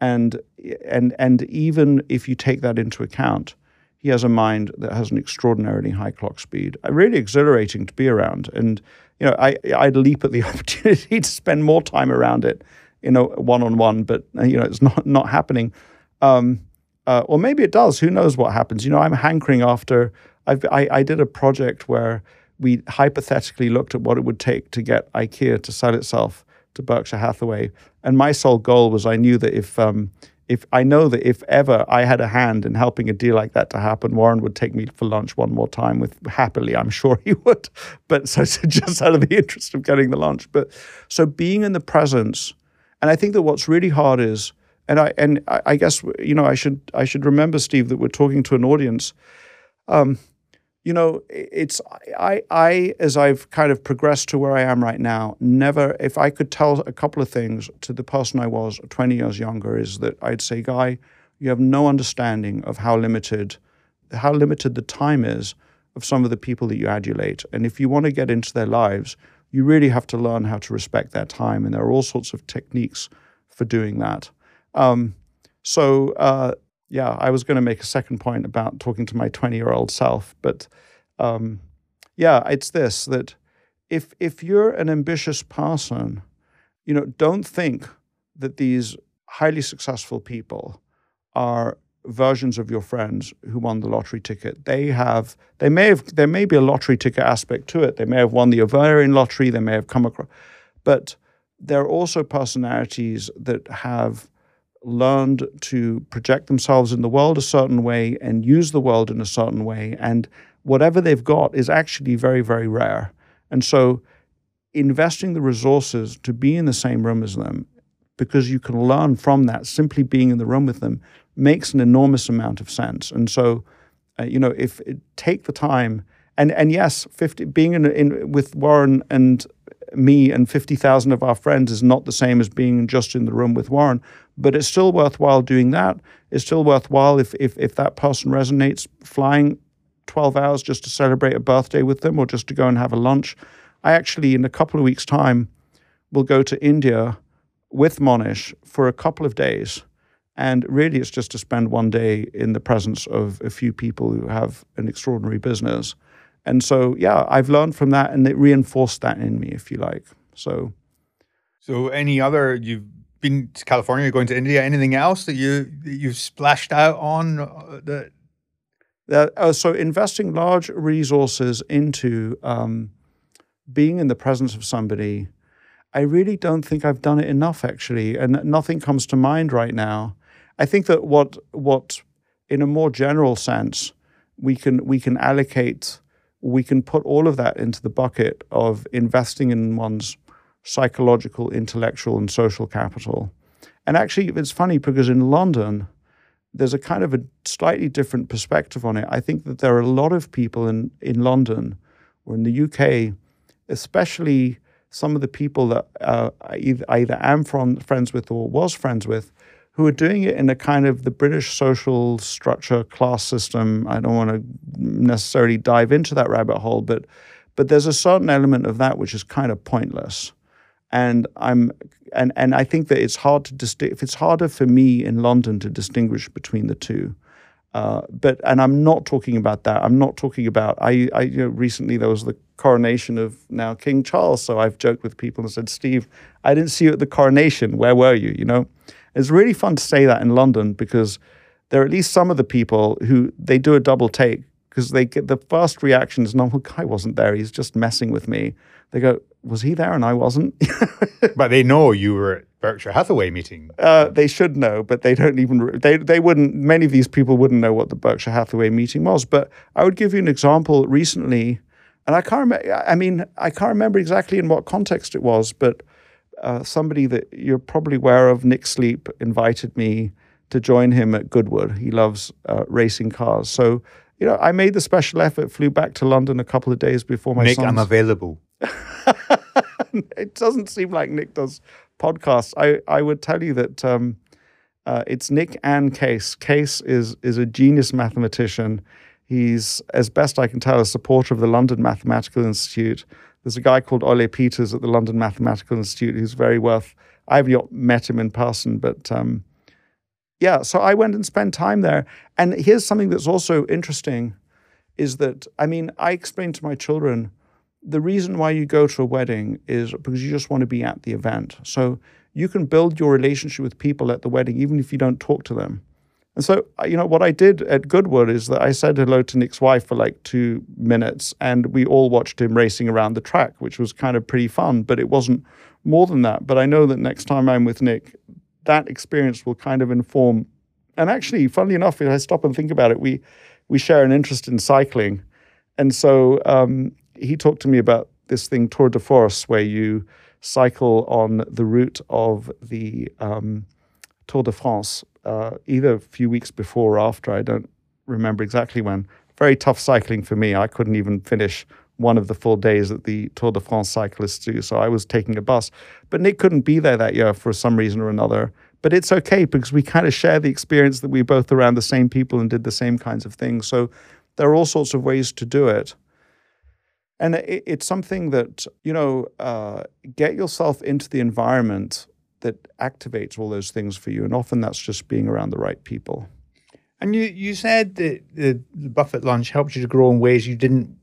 And and and even if you take that into account, he has a mind that has an extraordinarily high clock speed. Really exhilarating to be around. And you know, I I'd leap at the *laughs* opportunity to spend more time around it, you know, one on one. But you know, it's not not happening. Um, uh, or maybe it does. Who knows what happens? You know, I'm hankering after. I've, I I did a project where we hypothetically looked at what it would take to get IKEA to sell itself to Berkshire Hathaway. And my sole goal was I knew that if um, if I know that if ever I had a hand in helping a deal like that to happen, Warren would take me for lunch one more time with happily, I'm sure he *laughs* would. But so, so just out of the interest of getting the lunch. But so being in the presence, and I think that what's really hard is, and I and I, I guess you know I should I should remember Steve that we're talking to an audience. Um, you know, it's I I as I've kind of progressed to where I am right now, never if I could tell a couple of things to the person I was 20 years younger is that I'd say, Guy, you have no understanding of how limited how limited the time is of some of the people that you adulate. And if you want to get into their lives, you really have to learn how to respect their time. And there are all sorts of techniques for doing that. Um, so uh, yeah, I was going to make a second point about talking to my 20 year old self, but um, yeah, it's this that if if you're an ambitious person, you know, don't think that these highly successful people are versions of your friends who won the lottery ticket. They have they may have there may be a lottery ticket aspect to it. They may have won the ovarian lottery, they may have come across but there are also personalities that have learned to project themselves in the world a certain way and use the world in a certain way. And whatever they've got is actually very, very rare. And so investing the resources to be in the same room as them, because you can learn from that simply being in the room with them, makes an enormous amount of sense. And so, uh, you know, if take the time, and and yes, 50, being in, in with Warren and me and 50,000 of our friends is not the same as being just in the room with Warren, but it's still worthwhile doing that. It's still worthwhile if, if, if that person resonates, flying 12 hours just to celebrate a birthday with them or just to go and have a lunch. I actually, in a couple of weeks' time, will go to India with Mohnish for a couple of days. And really, it's just to spend one day in the presence of a few people who have an extraordinary business and so, yeah, I've learned from that and it reinforced that in me, if you like. So, so any other, you've been to California, You're going to India, anything else that you, that you've splashed out on uh, that? That, uh, so investing large resources into um, being in the presence of somebody, I really don't think I've done it enough actually, and nothing comes to mind right now. I think that what what in a more general sense we can we can allocate we can put all of that into the bucket of investing in one's psychological, intellectual, and social capital. And actually, it's funny because in London, there's a kind of a slightly different perspective on it. I think that there are a lot of people in, in London or in the UK, especially some of the people that uh, I either, I either am from, friends with or was friends with, who are doing it in a kind of the British social structure class system. I don't want to necessarily dive into that rabbit hole, but but there's a certain element of that which is kind of pointless. And I'm and and I think that it's hard to distinguish. It's harder for me in London to distinguish between the two. Uh, but and I'm not talking about that. I'm not talking about. I, I you know recently there was the coronation of now King Charles. So I've joked with people and said, Steve, I didn't see you at the coronation. Where were you? You know, it's really fun to say that in London because there are at least some of the people who they do a double take because they get the first reaction is, no, well, guy wasn't there. He's just messing with me. They go, was he there and I wasn't? *laughs* but they know you were at Berkshire Hathaway meeting. Uh, they should know, but they don't even. They they wouldn't. Many of these people wouldn't know what the Berkshire Hathaway meeting was. But I would give you an example. Recently, and I can't remember. I mean, I can't remember exactly in what context it was, but uh, somebody that you're probably aware of, Nick Sleep, invited me to join him at Goodwood. He loves uh, racing cars. So, you know, I made the special effort, flew back to London a couple of days before my Nick, son's... I'm available. *laughs* it doesn't seem like Nick does podcasts. I, I would tell you that um, uh, it's Nick and Qais. Qais is is a genius mathematician. He's, as best I can tell, a supporter of the London Mathematical Institute. There's a guy called Ole Peters at the London Mathematical Institute who's very worth. I've not met him in person, but um, yeah. So I went and spent time there. And here's something that's also interesting: is that I mean, I explained to my children the reason why you go to a wedding is because you just want to be at the event. So you can build your relationship with people at the wedding even if you don't talk to them. And so, uh, you know, what I did at Goodwood is that I said hello to Nick's wife for like two minutes, and we all watched him racing around the track, which was kind of pretty fun, but it wasn't more than that. But I know that next time I'm with Nick, that experience will kind of inform. And actually, funnily enough, if I stop and think about it, we we share an interest in cycling, and so um, he talked to me about this thing Tour de Force, where you cycle on the route of the um, Tour de France uh, either a few weeks before or after. I don't remember exactly when. Very tough cycling for me. I couldn't even finish one of the full days that the Tour de France cyclists do. So I was taking a bus. But Nick couldn't be there that year for some reason or another. But it's okay because we kind of share the experience that we both around the same people and did the same kinds of things. So there are all sorts of ways to do it. And it, it's something that, you know, uh, get yourself into the environment that activates all those things for you. And often that's just being around the right people. And you, you said that the, the Buffett lunch helped you to grow in ways you didn't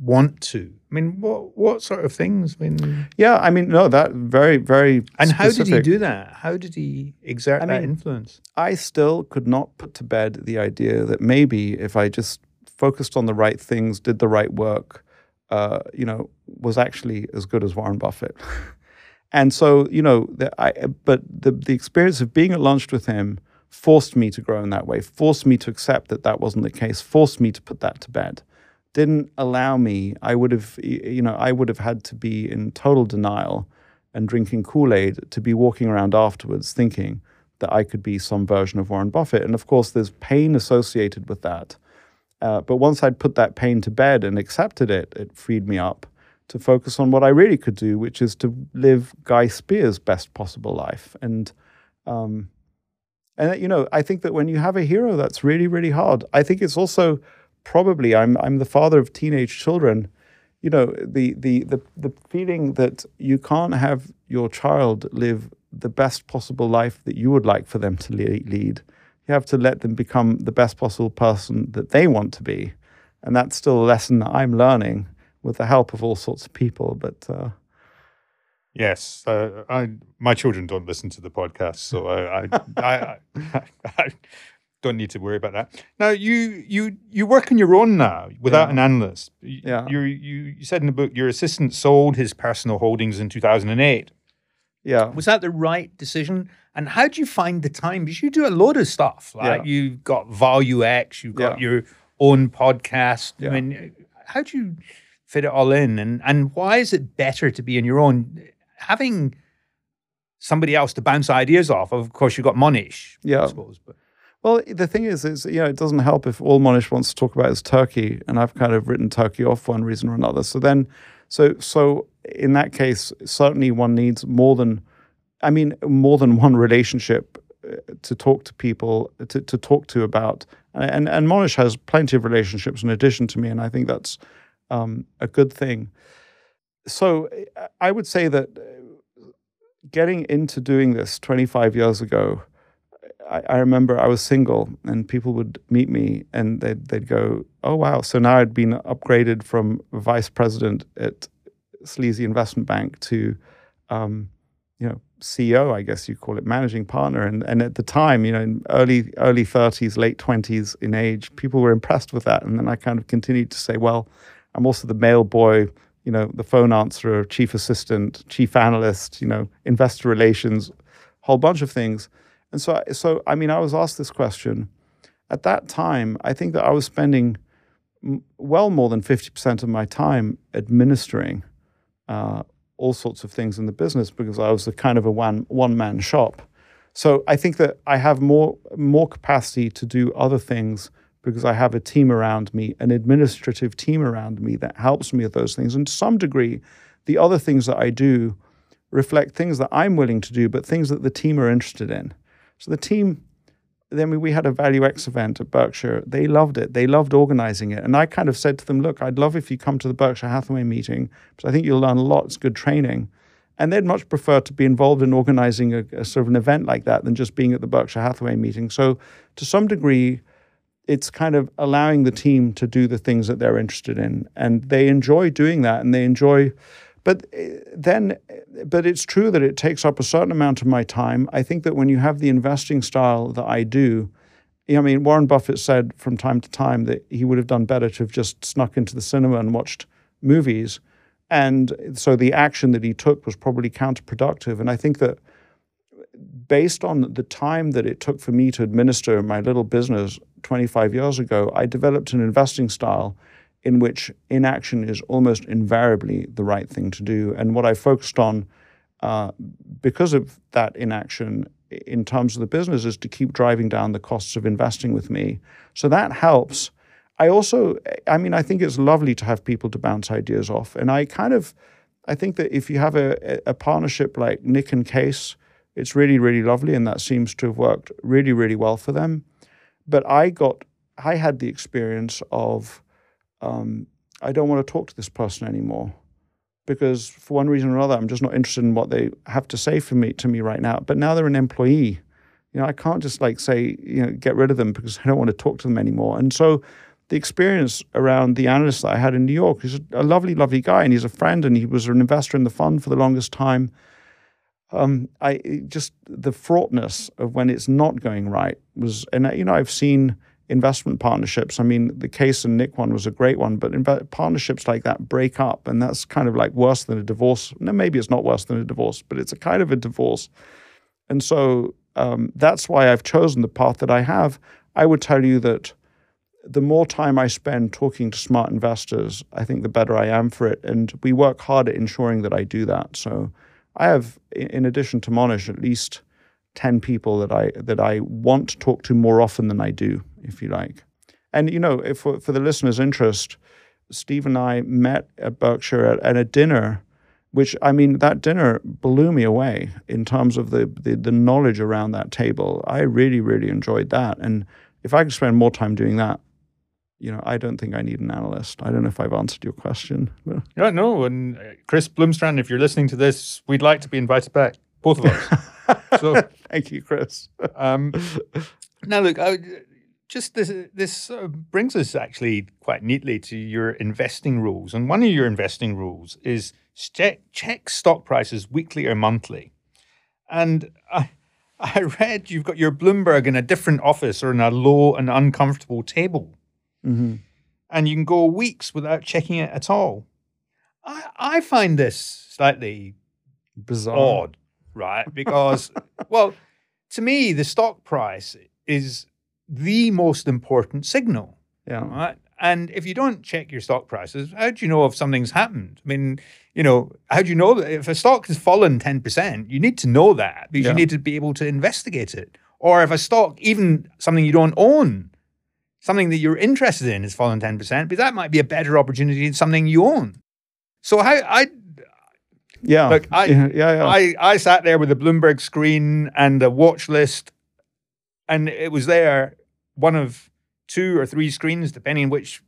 want to? I mean, what what sort of things? I mean, Yeah, I mean, no, that very, very. and how did he do that? How did he exert I that mean, influence? I still could not put to bed the idea that maybe if I just focused on the right things, did the right work, uh, you know, was actually as good as Warren Buffett. *laughs* and so, you know, the, I, but the the experience of being at lunch with him forced me to grow in that way, forced me to accept that that wasn't the case, forced me to put that to bed. Didn't allow me. I would have, you know, I would have had to be in total denial and drinking Kool Aid to be walking around afterwards thinking that I could be some version of Warren Buffett. And of course, there's pain associated with that. Uh, but once I'd put that pain to bed and accepted it, it freed me up to focus on what I really could do, which is to live Guy Spier's best possible life. And, um, and you know, I think that when you have a hero, that's really, really hard. I think it's also probably I'm I'm the father of teenage children. You know, the the the the feeling that you can't have your child live the best possible life that you would like for them to lead. You have to let them become the best possible person that they want to be, and that's still a lesson that I'm learning with the help of all sorts of people. But uh, Yes, uh, I my children don't listen to the podcast, so I I, I, I, I don't need to worry about that. Now you you you work on your own now without Yeah. an analyst. Y- Yeah. you you you said in the book your assistant sold his personal holdings in two thousand and eight. yeah, Was that the right decision? And how do you find the time? Because you do a load of stuff. Like Yeah. you've got Value X, you've got Yeah. your own podcast. Yeah. I mean, how do you fit it all in? And and why is it better to be in your own? Having somebody else to bounce ideas off. Of course, you've got Mohnish. I Yeah. suppose, but Well, the thing is, is you know, it doesn't help if all Mohnish wants to talk about is Turkey, and I've kind of written Turkey off for one reason or another. So then, so so in that case, certainly one needs more than, I mean, more than one relationship uh, to talk to people to, to talk to about, and and Mohnish has plenty of relationships in addition to me, and I think that's um, a good thing. So I would say that uh, getting into doing this 25 years ago. I, I remember I was single and people would meet me and they'd, they'd go, Oh, wow. So now I'd been upgraded from vice president at Sleazy Investment Bank to, um, you know, CEO, I guess you call it, managing partner. And, and at the time, you know, in early, early 30s, late 20s in age, people were impressed with that. And then I kind of continued to say, Well, I'm also the mail boy, you know, the phone answerer, chief assistant, chief analyst, you know, investor relations, whole bunch of things. And so, so I mean, I was asked this question. At that time, I think that I was spending well more than 50% of my time administering uh, all sorts of things in the business because I was a kind of a one, one man shop. So I think that I have more, more capacity to do other things because I have a team around me, an administrative team around me that helps me with those things. And to some degree, the other things that I do reflect things that I'm willing to do, but things that the team are interested in. So the team, then we had a Value X event at Berkshire. They loved it. They loved organizing it. And I kind of said to them, look, I'd love if you come to the Berkshire Hathaway meeting because I think you'll learn a lot. It's good training. And they'd much prefer to be involved in organizing a, a sort of an event like that than just being at the Berkshire Hathaway meeting. So to some degree, it's kind of allowing the team to do the things that they're interested in. And they enjoy doing that and they enjoy but uh, then, but it's true that it takes up a certain amount of my time. I think that when you have the investing style that I do, I mean, Warren Buffett said from time to time that he would have done better to have just snuck into the cinema and watched movies. And so the action that he took was probably counterproductive. And I think that based on the time that it took for me to administer my little business 25 years ago, I developed an investing style in which inaction is almost invariably the right thing to do. And what I focused on uh, because of that inaction in terms of the business is to keep driving down the costs of investing with me. So that helps. I also, I mean, I think it's lovely to have people to bounce ideas off. And I kind of, I think that if you have a, a partnership like Nick and Qais, it's really, really lovely. And that seems to have worked really, really well for them. But I got, I had the experience of, um, I don't want to talk to this person anymore because for one reason or another, I'm just not interested in what they have to say for me to me right now. But now they're an employee. You know, I can't just like say, you know, get rid of them because I don't want to talk to them anymore. And so the experience around the analyst that I had in New York. He's a lovely, lovely guy, and he's a friend, and he was an investor in the fund for the longest time. Um, I just the fraughtness of when it's not going right was, and you know, I've seen investment partnerships. I mean, the Qais in Nick one was a great one, but partnerships like that break up, and that's kind of like worse than a divorce. No, maybe it's not worse than a divorce, but it's a kind of a divorce. And so um, that's why I've chosen the path that I have. I would tell you that the more time I spend talking to smart investors, I think the better I am for it. And we work hard at ensuring that I do that. So I have, in addition to Mohnish, at least 10 people that I that I want to talk to more often than I do, if you like. And you know, if for, for the listeners' interest, Steve and I met at Berkshire at, at, a dinner, which I mean, that dinner blew me away in terms of the, the the knowledge around that table. I really, really enjoyed that. And if I could spend more time doing that, you know, I don't think I need an analyst. I don't know if I've answered your question. *laughs* Yeah, no. And uh, Chris Bloomstran, if you're listening to this, we'd like to be invited back, both of us. *laughs* so thank you, Chris. *laughs* um, now, look, I, just this this uh, brings us actually quite neatly to your investing rules, and one of your investing rules is check check stock prices weekly or monthly. And I I read you've got your Bloomberg in a different office or in a low and uncomfortable table, mm-hmm. and you can go weeks without checking it at all. I I find this slightly bizarre, odd right? Because, *laughs* well, to me, the stock price is the most important signal. Yeah. Right. And if you don't check your stock prices, how do you know if something's happened? I mean, you know, how do you know that if a stock has fallen 10%, you need to know that because yeah. you need to be able to investigate it. Or if a stock, even something you don't own, something that you're interested in has fallen 10%, but that might be a better opportunity than something you own. So how I yeah. Look, I, yeah, yeah, I, I sat there with a Bloomberg screen and a watch list, and it was there, one of two or three screens, depending which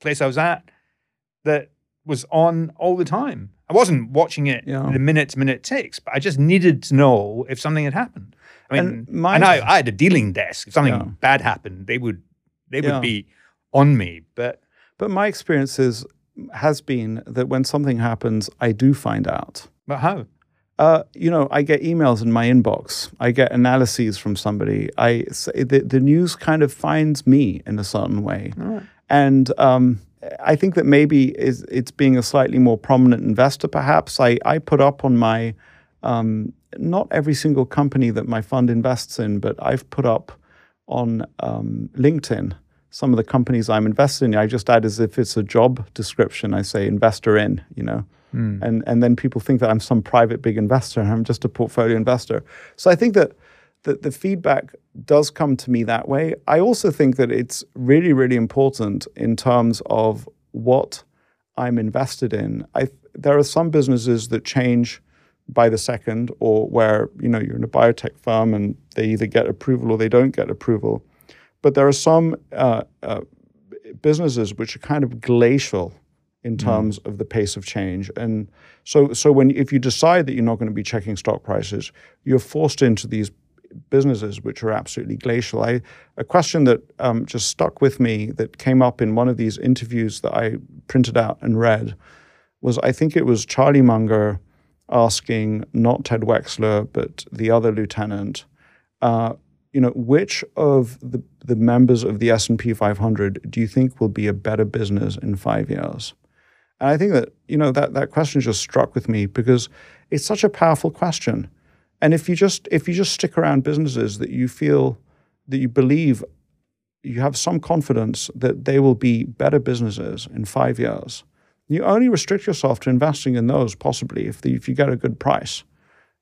place I was at, that was on all the time. I wasn't watching it yeah. the minute to minute ticks, but I just needed to know if something had happened. I mean, and, my, and I, I, had a dealing desk. If something yeah. bad happened, they would they would be on me. But but my experience is has been that when something happens, I do find out. But how? Uh, you know, I get emails in my inbox. I get analyses from somebody. I the, the news kind of finds me in a certain way, right. and um, I think that maybe is it's being a slightly more prominent investor. Perhaps I I put up on my um, not every single company that my fund invests in, but I've put up on um, LinkedIn some of the companies I'm invested in, I just add as if it's a job description. I say investor in, you know, mm. and and then people think that I'm some private big investor and I'm just a portfolio investor. So I think that the, the feedback does come to me that way. I also think that it's really really important in terms of what I'm invested in. I there are some businesses that change by the second, or where you know you're in a biotech firm and they either get approval or they don't get approval. But there are some uh, uh, businesses which are kind of glacial in mm. terms mm. of the pace of change. And so, so when if you decide that you're not going to be checking stock prices, you're forced into these businesses which are absolutely glacial. I, a question that um, just stuck with me that came up in one of these interviews that I printed out and read was I think it was Charlie Munger asking not Ted Weschler, but the other lieutenant. Uh, you know, which of the, the members of the S&P 500 do you think will be a better business in five years? And I think that, you know, that, that question just struck with me because it's such a powerful question. And if you just if you just stick around businesses that you feel that you believe you have some confidence that they will be better businesses in five years, you only restrict yourself to investing in those possibly if the, if you get a good price.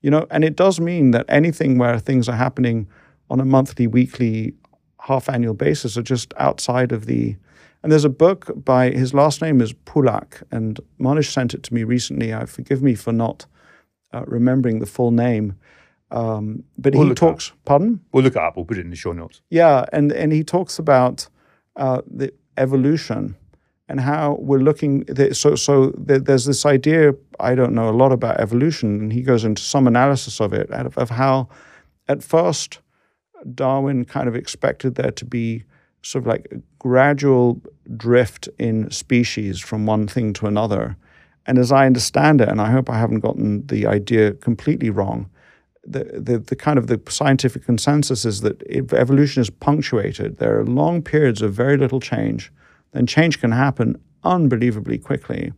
You know, and it does mean that anything where things are happening on a monthly, weekly, half annual basis are just outside of the. And there's a book by his last name is Pulak, and Mohnish sent it to me recently. I forgive me for not uh, remembering the full name. Um, but we'll he talks. Up. Pardon? We'll look it up. We'll put it in the show notes. Yeah, and and he talks about uh, the evolution and how we're looking. So so there's this idea. I don't know a lot about evolution, and he goes into some analysis of it of, of how, at first, Darwin kind of expected there to be sort of like a gradual drift in species from one thing to another. And as I understand it, and I hope I haven't gotten the idea completely wrong, the, the, the kind of the scientific consensus is that if evolution is punctuated, there are long periods of very little change, then change can happen unbelievably quickly.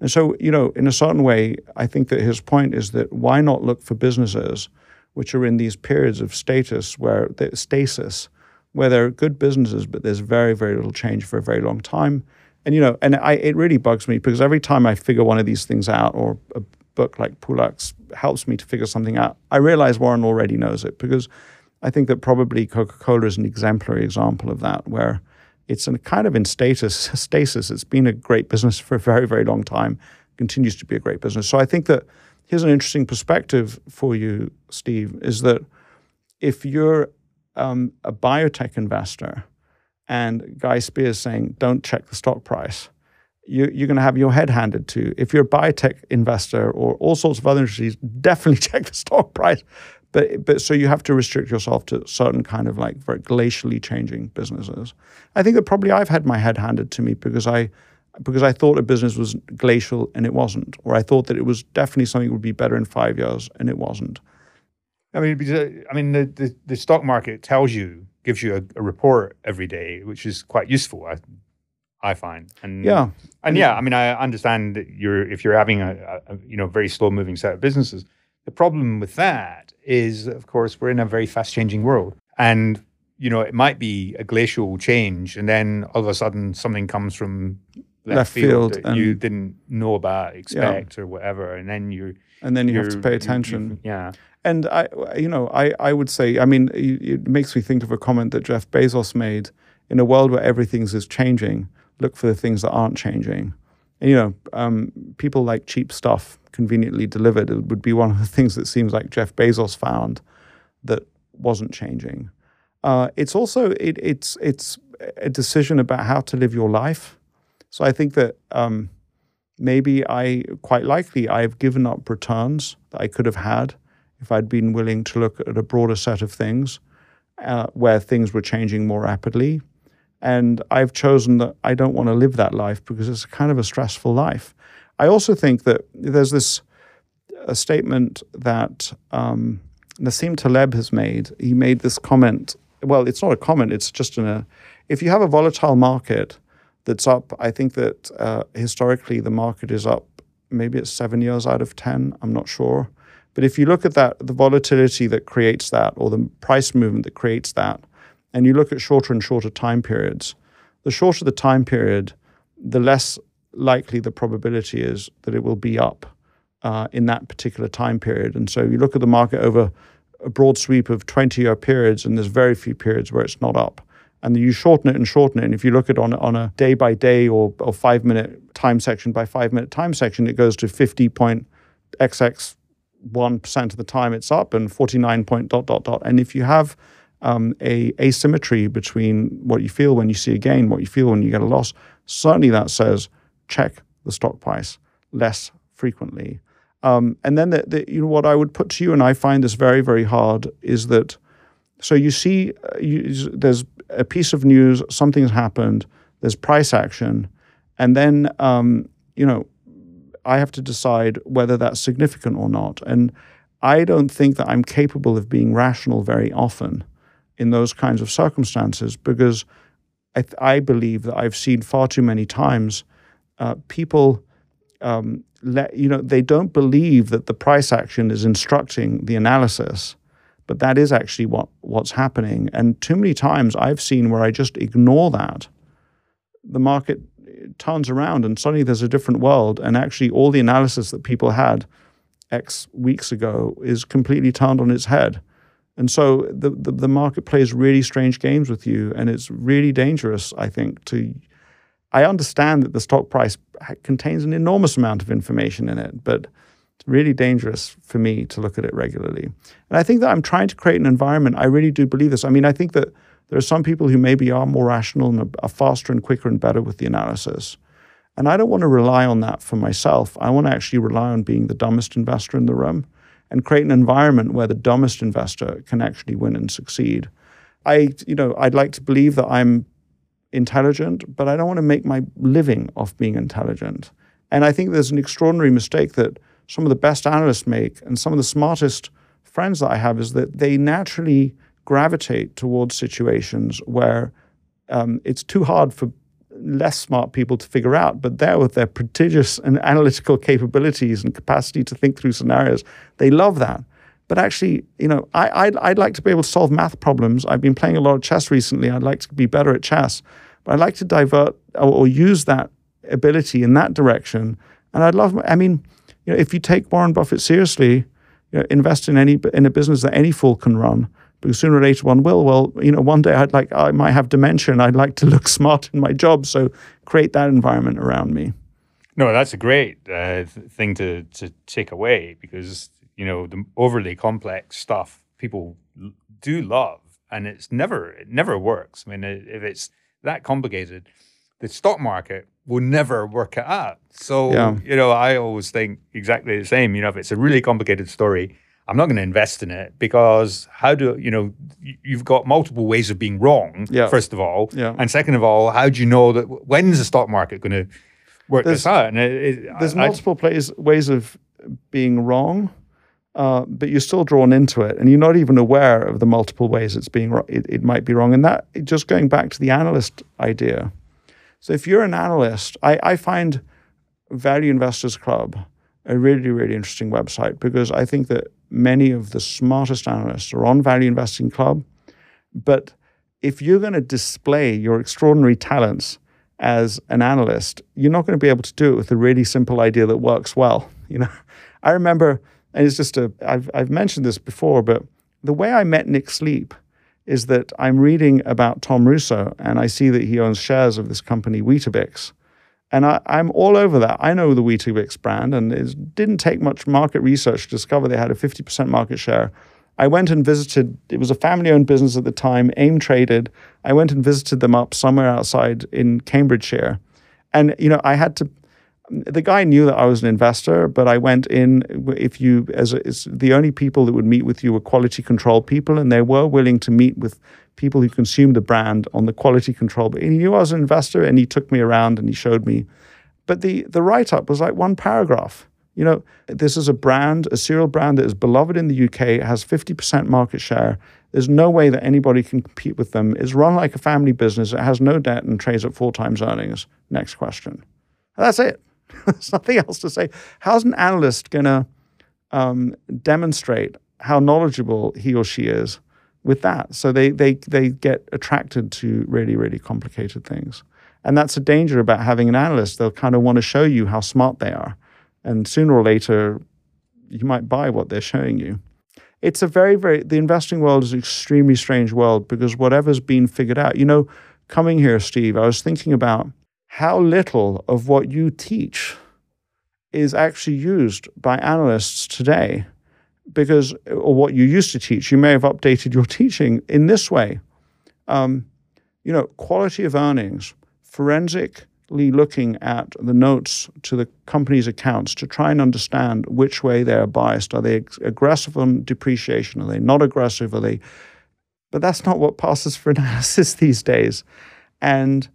And so, you know, in a certain way, I think that his point is that why not look for businesses which are in these periods of status where stasis, where they're good businesses, but there's very, very little change for a very long time. And you know, and I, it really bugs me because every time I figure one of these things out, or a book like Pulak's helps me to figure something out, I realize Warren already knows it because I think that probably Coca-Cola is an exemplary example of that, where it's in kind of in status *laughs* stasis. It's been a great business for a very, very long time, continues to be a great business. So I think that here's an interesting perspective for you, Steve, is that if you're um, a biotech investor and Guy Spier's saying, don't check the stock price, you, are going to have your head handed to. If you're a biotech investor or all sorts of other industries, *laughs* definitely check the stock price. But, but so you have to restrict yourself to certain kind of like very glacially changing businesses. I think that probably I've had my head handed to me because I because I thought a business was glacial and it wasn't, or I thought that it was definitely something that would be better in five years and it wasn't. I mean, uh, I mean, the, the, the stock market tells you, gives you a, a, report every day, which is quite useful. I, I find, and yeah, and yeah, I mean, I understand that you're if you're having a, a you know very slow moving set of businesses. The problem with that is, of course, we're in a very fast changing world, and you know it might be a glacial change, and then all of a sudden something comes from left, left field, that you didn't know about, expect, yeah. or whatever, and then you and then you have to pay attention. You, yeah. And I, you know, I, I would say, I mean, it makes me think of a comment that Jeff Bezos made in a world where everything is changing. Look for the things that aren't changing. You know, um, people like cheap stuff conveniently delivered. It would be one of the *laughs* things that seems like Jeff Bezos found that wasn't changing. Uh, it's also it, it's it's a decision about how to live your life so I think that um, maybe I, quite likely, I've given up returns that I could have had if I'd been willing to look at a broader set of things uh, where things were changing more rapidly. And I've chosen that I don't want to live that life because it's kind of a stressful life. I also think that there's this a statement that um, Nassim Taleb has made. He made this comment. Well, it's not a comment. It's just in a. If you have a volatile market, that's up. I think that uh, historically the market is up. Maybe it's seven years out of ten. I'm not sure. But if you look at that, the volatility that creates that, or the price movement that creates that, and you look at shorter and shorter time periods, the shorter the time period, the less likely the probability is that it will be up uh, in that particular time period. And so you look at the market over a broad sweep of 20 year periods, and there's very few periods where it's not up and you shorten it and shorten it. And if you look at on on a day by day or, or five minute time section by five minute time section, it goes to 50 point xx one percent of the time it's up and 49 point dot dot dot. And if you have um, a asymmetry between what you feel when you see a gain, what you feel when you get a loss, certainly that says check the stock price less frequently. Um, and then the, the, you know what I would put to you, and I find this very very hard, is that so you see, uh, you, there's a piece of news, something's happened, there's price action, and then um, you know I have to decide whether that's significant or not. And I don't think that I'm capable of being rational very often in those kinds of circumstances because I, th- I believe that I've seen far too many times uh, people. Um, let, you know, they don't believe that the price action is instructing the analysis but that is actually what what's happening. And too many times I've seen where I just ignore that. The market turns around and suddenly there's a different world. And actually all the analysis that people had X weeks ago is completely turned on its head. And so the, the, the market plays really strange games with you, and it's really dangerous, I think, to I understand that the stock price contains an enormous amount of information in it, but it's really dangerous for me to look at it regularly. And I think that I'm trying to create an environment. I really do believe this. I mean, I think that there are some people who maybe are more rational and are faster and quicker and better with the analysis. And I don't want to rely on that for myself. I want to actually rely on being the dumbest investor in the room and create an environment where the dumbest investor can actually win and succeed. I, you know, I'd like to believe that I'm intelligent, but I don't want to make my living off being intelligent. And I think there's an extraordinary mistake that some of the best analysts make and some of the smartest friends that I have is that they naturally gravitate towards situations where um, it's too hard for less smart people to figure out, but there with their prodigious and analytical capabilities and capacity to think through scenarios, they love that. But actually, you know, I, I'd, I'd like to be able to solve math problems. I've been playing a lot of chess recently. I'd like to be better at chess, but I'd like to divert or, or use that ability in that direction. And I'd love, I mean, you know, if you take Warren Buffett seriously, you know, invest in any in a business that any fool can run because sooner or later one will. Well, you know, one day I'd like I might have dementia and I'd like to *laughs* look smart in my job, so create that environment around me. No, that's a great uh, thing to to take away because you know the overly complex stuff people do love, and it's never it never works. I mean, if it's that complicated, the stock market will never work it out. So yeah. you know, I always think exactly the same. You know, if it's a really complicated story I'm not going to invest in it because how do you know you've got multiple ways of being wrong? Yeah. First of all, yeah. and second of all, how do you know that when's the stock market going to work there's, this out? And it, it, there's I, multiple plays, ways of being wrong, uh, but you're still drawn into it, and you're not even aware of the multiple ways it's being it, it might be wrong. And that just going back to the analyst idea. So if you're an analyst, I, I find Value Investors Club a really really interesting website because I think that many of the smartest analysts are on Value Investing Club. But if you're going to display your extraordinary talents as an analyst, you're not going to be able to do it with a really simple idea that works well. You know, *laughs* I remember, and it's just a, I've, I've mentioned this before, but the way I met Nick Sleep is that I'm reading about Tom Russo and I see that he owns shares of this company, Weetabix. And I, am all over that. I know the Weetabix brand, and it didn't take much market research to discover they had a 50% market share. I went and visited, it was a family owned business at the time, AIM traded. I went and visited them up somewhere outside in Cambridgeshire. And, you know, I had to, the guy knew that I was an investor, but I went in. If you, as, as the only people that would meet with you were quality control people, and they were willing to meet with people who consume the brand on the quality control. But he knew I was an investor and he took me around and he showed me. But the, the write up was like one paragraph. You know, this is a brand, a cereal brand that is beloved in the UK, has 50% market share. There's no way that anybody can compete with them. It's run like a family business. It has no debt and trades at four times earnings. Next question. That's it. *laughs* There's nothing else to say. How's an analyst going to um, demonstrate how knowledgeable he or she is with that. So they they they get attracted to really really complicated things, and that's a danger about having an analyst. They'll kind of want to show you how smart they are, and sooner or later, you might buy what they're showing you. It's a very very the investing world is an extremely strange world because whatever's been figured out. You know, coming here, Steve, I was thinking about how little of what you teach is actually used by analysts today because, or what you used to teach, you may have updated your teaching in this way. Um, you know, quality of earnings, forensically looking at the notes to the company's accounts to try and understand which way they're biased. Are they aggressive on depreciation? Are they not aggressive? Are they? But that's not what passes for analysis *laughs* these days. And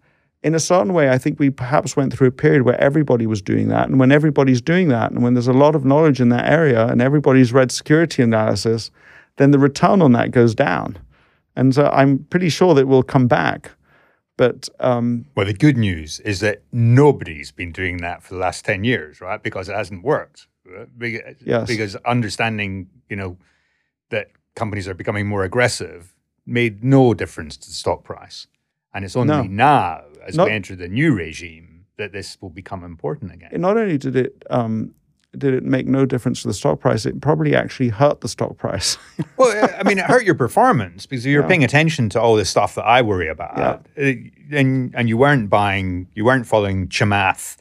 in a certain way, I think we perhaps went through a period where everybody was doing that. And when everybody's doing that, and when there's a lot of knowledge in that area, and everybody's read security analysis, then the return on that goes down. And so I'm pretty sure that we'll come back. But um, well, the good news is that nobody's been doing that for the last ten years, right? Because it hasn't worked. Because, yes. because understanding, you know, that companies are becoming more aggressive made no difference to the stock price. And it's only no. now as not, we enter the new regime that this will become important again. Not only did it um, did it make no difference to the stock price, it probably actually hurt the stock price. *laughs* well, I mean, it hurt your performance because you're yeah. paying attention to all this stuff that I worry about, yeah. Uh, and and you weren't buying, you weren't following Chamath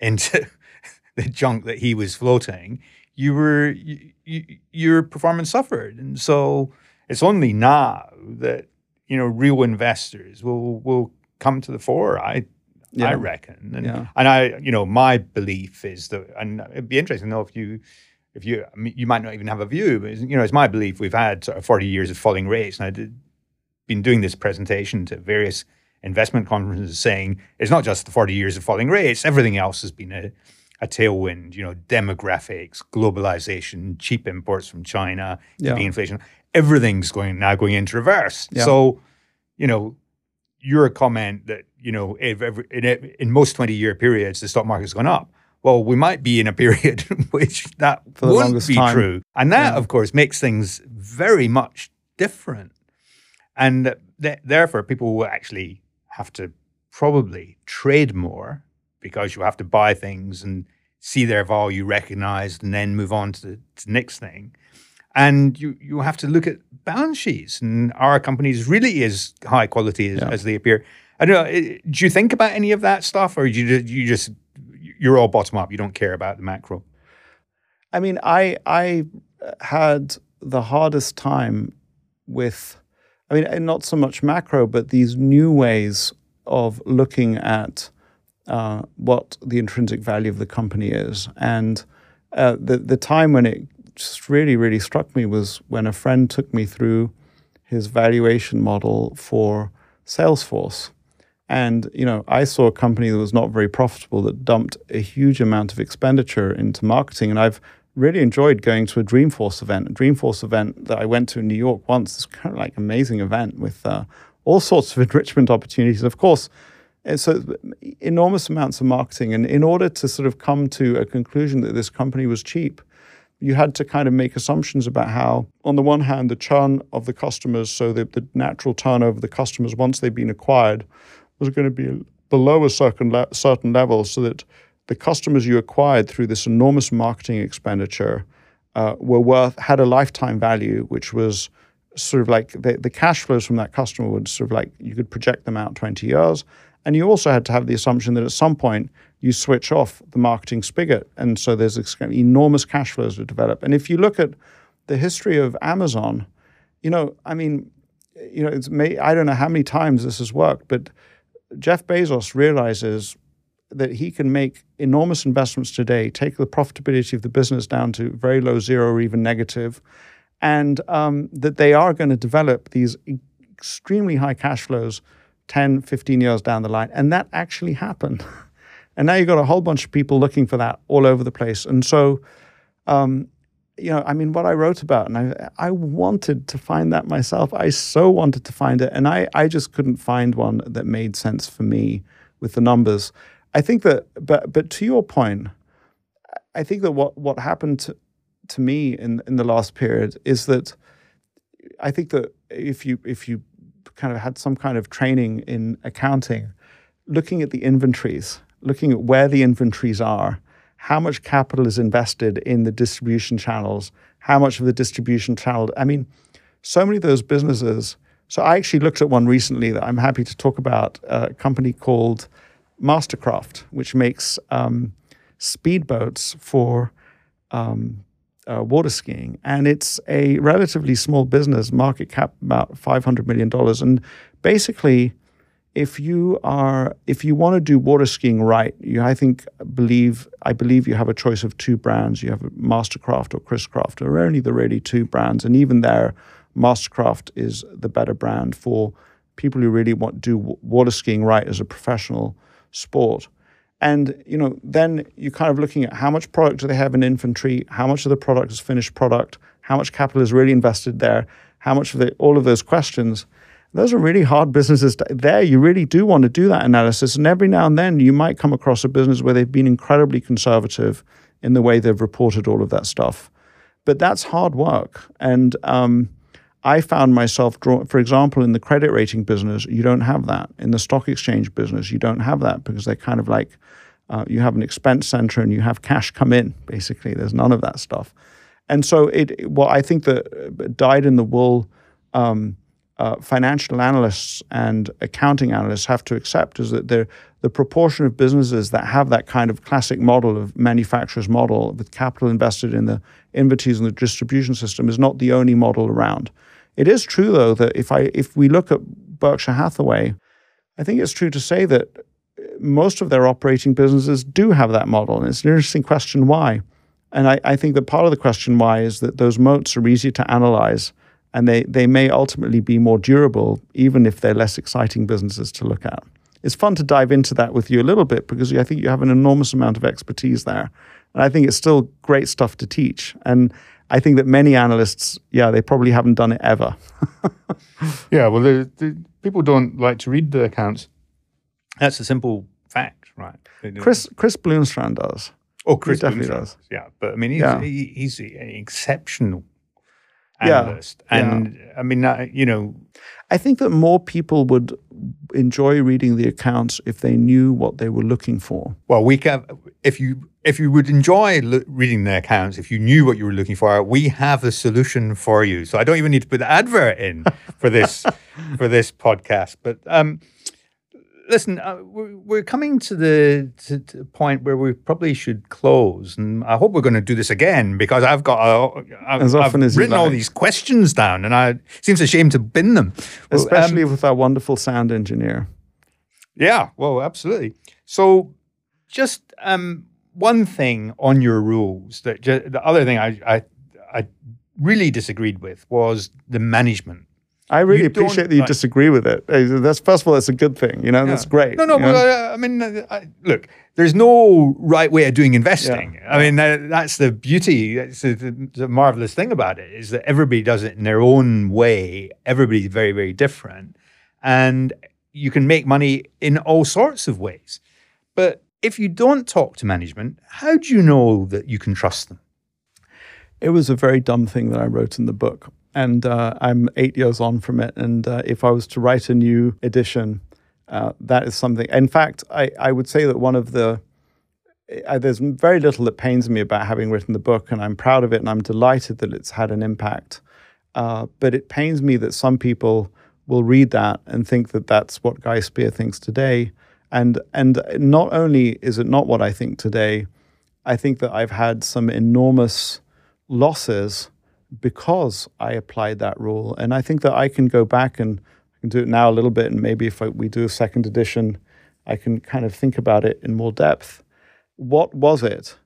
into *laughs* the junk that he was floating. You were, you, you, your performance suffered, and so it's only now that you know real investors will will come to the fore. I yeah. I reckon, and yeah. and I you know my belief is that, and it'd be interesting to know if you if you I mean, you might not even have a view, but you know it's my belief we've had sort of forty years of falling rates, and I've been doing this presentation to various investment conferences saying it's not just the 40 years of falling rates, everything else has been a, a tailwind, you know, demographics, globalization, cheap imports from China, Yeah. inflation, everything's going now going into reverse. Yeah. So, you know, your comment that, you know, if every, in, in most 20 year periods, the stock market's gone up. Well, we might be in a period *laughs* which that For the won't be time. true. And that, Yeah. of course, makes things very much different. And th- therefore, people will actually have to probably trade more because you have to buy things and see their value recognized and then move on to the, to the next thing. And you, you have to look at balance sheets. And our companies really is high quality as, Yeah. as they appear. I don't know. eh, Do you think about any of that stuff, or you you just you're all bottom up? You don't care about the macro. I mean, I I had the hardest time with, I mean, not so much macro, but these new ways of looking at uh, what the intrinsic value of the company is. And uh, the the time when it just really really struck me was when a friend took me through his valuation model for Salesforce. And you know, I saw a company that was not very profitable that dumped a huge amount of expenditure into marketing, and I've really enjoyed going to a Dreamforce event. A Dreamforce event that I went to in New York once. It's kind of like amazing event with uh, all sorts of *laughs* enrichment opportunities. Of course, it's so enormous amounts of marketing, and in order to sort of come to a conclusion that this company was cheap, you had to kind of make assumptions about how, on the one hand, the churn of the customers, so the, the natural turnover of the customers once they've been acquired, was going to be below a certain le- certain level, so that the customers you acquired through this enormous marketing expenditure uh, were worth had a lifetime value, which was sort of like the, the cash flows from that customer would sort of like you could project them out 20 years. And you also had to have the assumption that at some point you switch off the marketing spigot. And so there's enormous cash flows to develop. And if you look at the history of Amazon, you know, I mean, you know, it's may, I don't know how many times this has worked, but Jeff Bezos realizes that he can make enormous investments today, take the profitability of the business down to very low zero or even negative, and um, that they are going to develop these extremely high cash flows 10, 15 years down the line. And that actually happened. *laughs* and now you've got a whole bunch of people looking for that all over the place. And so, um, you know, I mean, what I wrote about, and I, I wanted to find that myself. I so wanted to find it. And I, I just couldn't find one that made sense for me with the numbers. I think that, but, but to your point, I think that what, what happened to, to me in, in the last period is that I think that if you, if you kind of had some kind of training in accounting, looking at the inventories, looking at where the inventories are, how much capital is invested in the distribution channels, how much of the distribution channel. I mean, so many of those businesses. So I actually looked at one recently that I'm happy to talk about, a company called Mastercraft, which makes um, speedboats for um, uh, water skiing. And it's a relatively small business, market cap about $500 million. And basically, if you are if you want to do water skiing right, you I think believe I believe you have a choice of two brands. You have Mastercraft or Chris-Craft, are only the really two brands, and even there, Mastercraft is the better brand for people who really want to do water skiing right as a professional sport. And you know, then you're kind of looking at how much product do they have in inventory, how much of the product is finished product, how much capital is really invested there, how much of the all of those questions. Those are really hard businesses. To, there, you really do want to do that analysis. And every now and then, you might come across a business where they've been incredibly conservative in the way they've reported all of that stuff. But that's hard work. And um, I found myself for example, in the credit rating business, you don't have that. In the stock exchange business, you don't have that because they're kind of like uh, you have an expense center and you have cash come in. Basically, there's none of that stuff. And so it, what I think that dyed in the wool. Um, uh, financial analysts and accounting analysts have to accept is that the the proportion of businesses that have that kind of classic model of manufacturer's model with capital invested in the inventories and the distribution system is not the only model around. It is true though that if I if we look at Berkshire Hathaway, I think it's true to say that most of their operating businesses do have that model, and it's an interesting question why. And I, I think that part of the question why is that those moats are easy to analyze and they, they may ultimately be more durable, even if they're less exciting businesses to look at. It's fun to dive into that with you a little bit because I think you have an enormous amount of expertise there. And I think it's still great stuff to teach. And I think that many analysts, yeah, they probably haven't done it ever. *laughs* yeah, well, the, the, people don't like to read the accounts. That's a simple fact, right? Chris Chris Bloomstran does. Oh, Chris he definitely does. Yeah, but I mean, he's Yeah. he, he's an exceptional Yeah, analyst, and I mean, you know, I think that more people would enjoy reading the accounts if they knew what they were looking for. well, we can if you if you would enjoy lo- reading the accounts, if you knew what you were looking for, we have a solution for you. So I don't even need to put the advert in for this *laughs* for this podcast. But um, listen, uh, we're, we're coming to the to, to point where we probably should close, and I hope we're going to do this again because I've got uh, I've, As often I've as written all these questions down, and I it seems a shame to bin them. Um, Especially with our wonderful sound engineer. yeah, well, absolutely. So, just um, one thing on your rules that ju- the other thing I, I I really disagreed with was the management. I really You appreciate that you like- disagree with it. That's first of all, that's a good thing. You know, that's great. No, no, but uh, I mean, I, look, there's no right way of doing investing. I mean, that, that's the beauty. That's the, the, the marvelous thing about it is that everybody does it in their own way. Everybody's very, very different, and you can make money in all sorts of ways. But if you don't talk to management, how do you know that you can trust them? it was a very dumb thing that I wrote in the book. And uh, I'm eight years on from it. And uh, if I was to write a new edition, uh, that is something. In fact, I, I would say that one of the there's very little that pains me about having written the book, and I'm proud of it, and I'm delighted that it's had an impact. Uh, but it pains me that some people will read that and think that that's what Guy Spier thinks today. And and not only is it not what I think today, I think that I've had some enormous losses because I applied that rule. And I think that I can go back and I can do it now a little bit, and maybe if I, we do a second edition, I can kind of think about it in more depth. What was it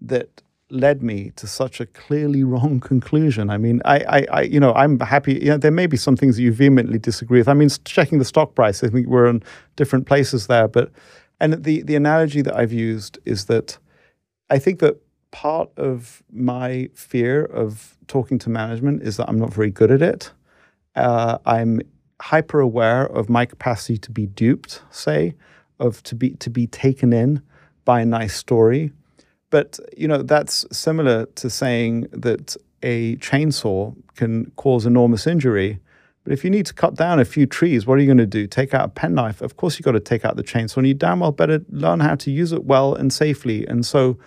that led me to such a clearly *laughs* wrong conclusion? I mean, I, I, I you know, I'm happy. You know, there may be some things that you vehemently disagree with. I mean, checking the stock price, I think we're in different places there. But and the the analogy that I've used is that I think that part of my fear of talking to management is that I'm not very good at it. Uh, I'm hyper aware of my capacity to be duped, say, of to be to be taken in by a nice story. But you know that's similar to saying that a chainsaw can cause enormous injury. But if you need to cut down a few trees, what are you going to do? Take out a penknife? Of course, you've got to take out the chainsaw, and you damn well better learn how to use it well and safely. And so,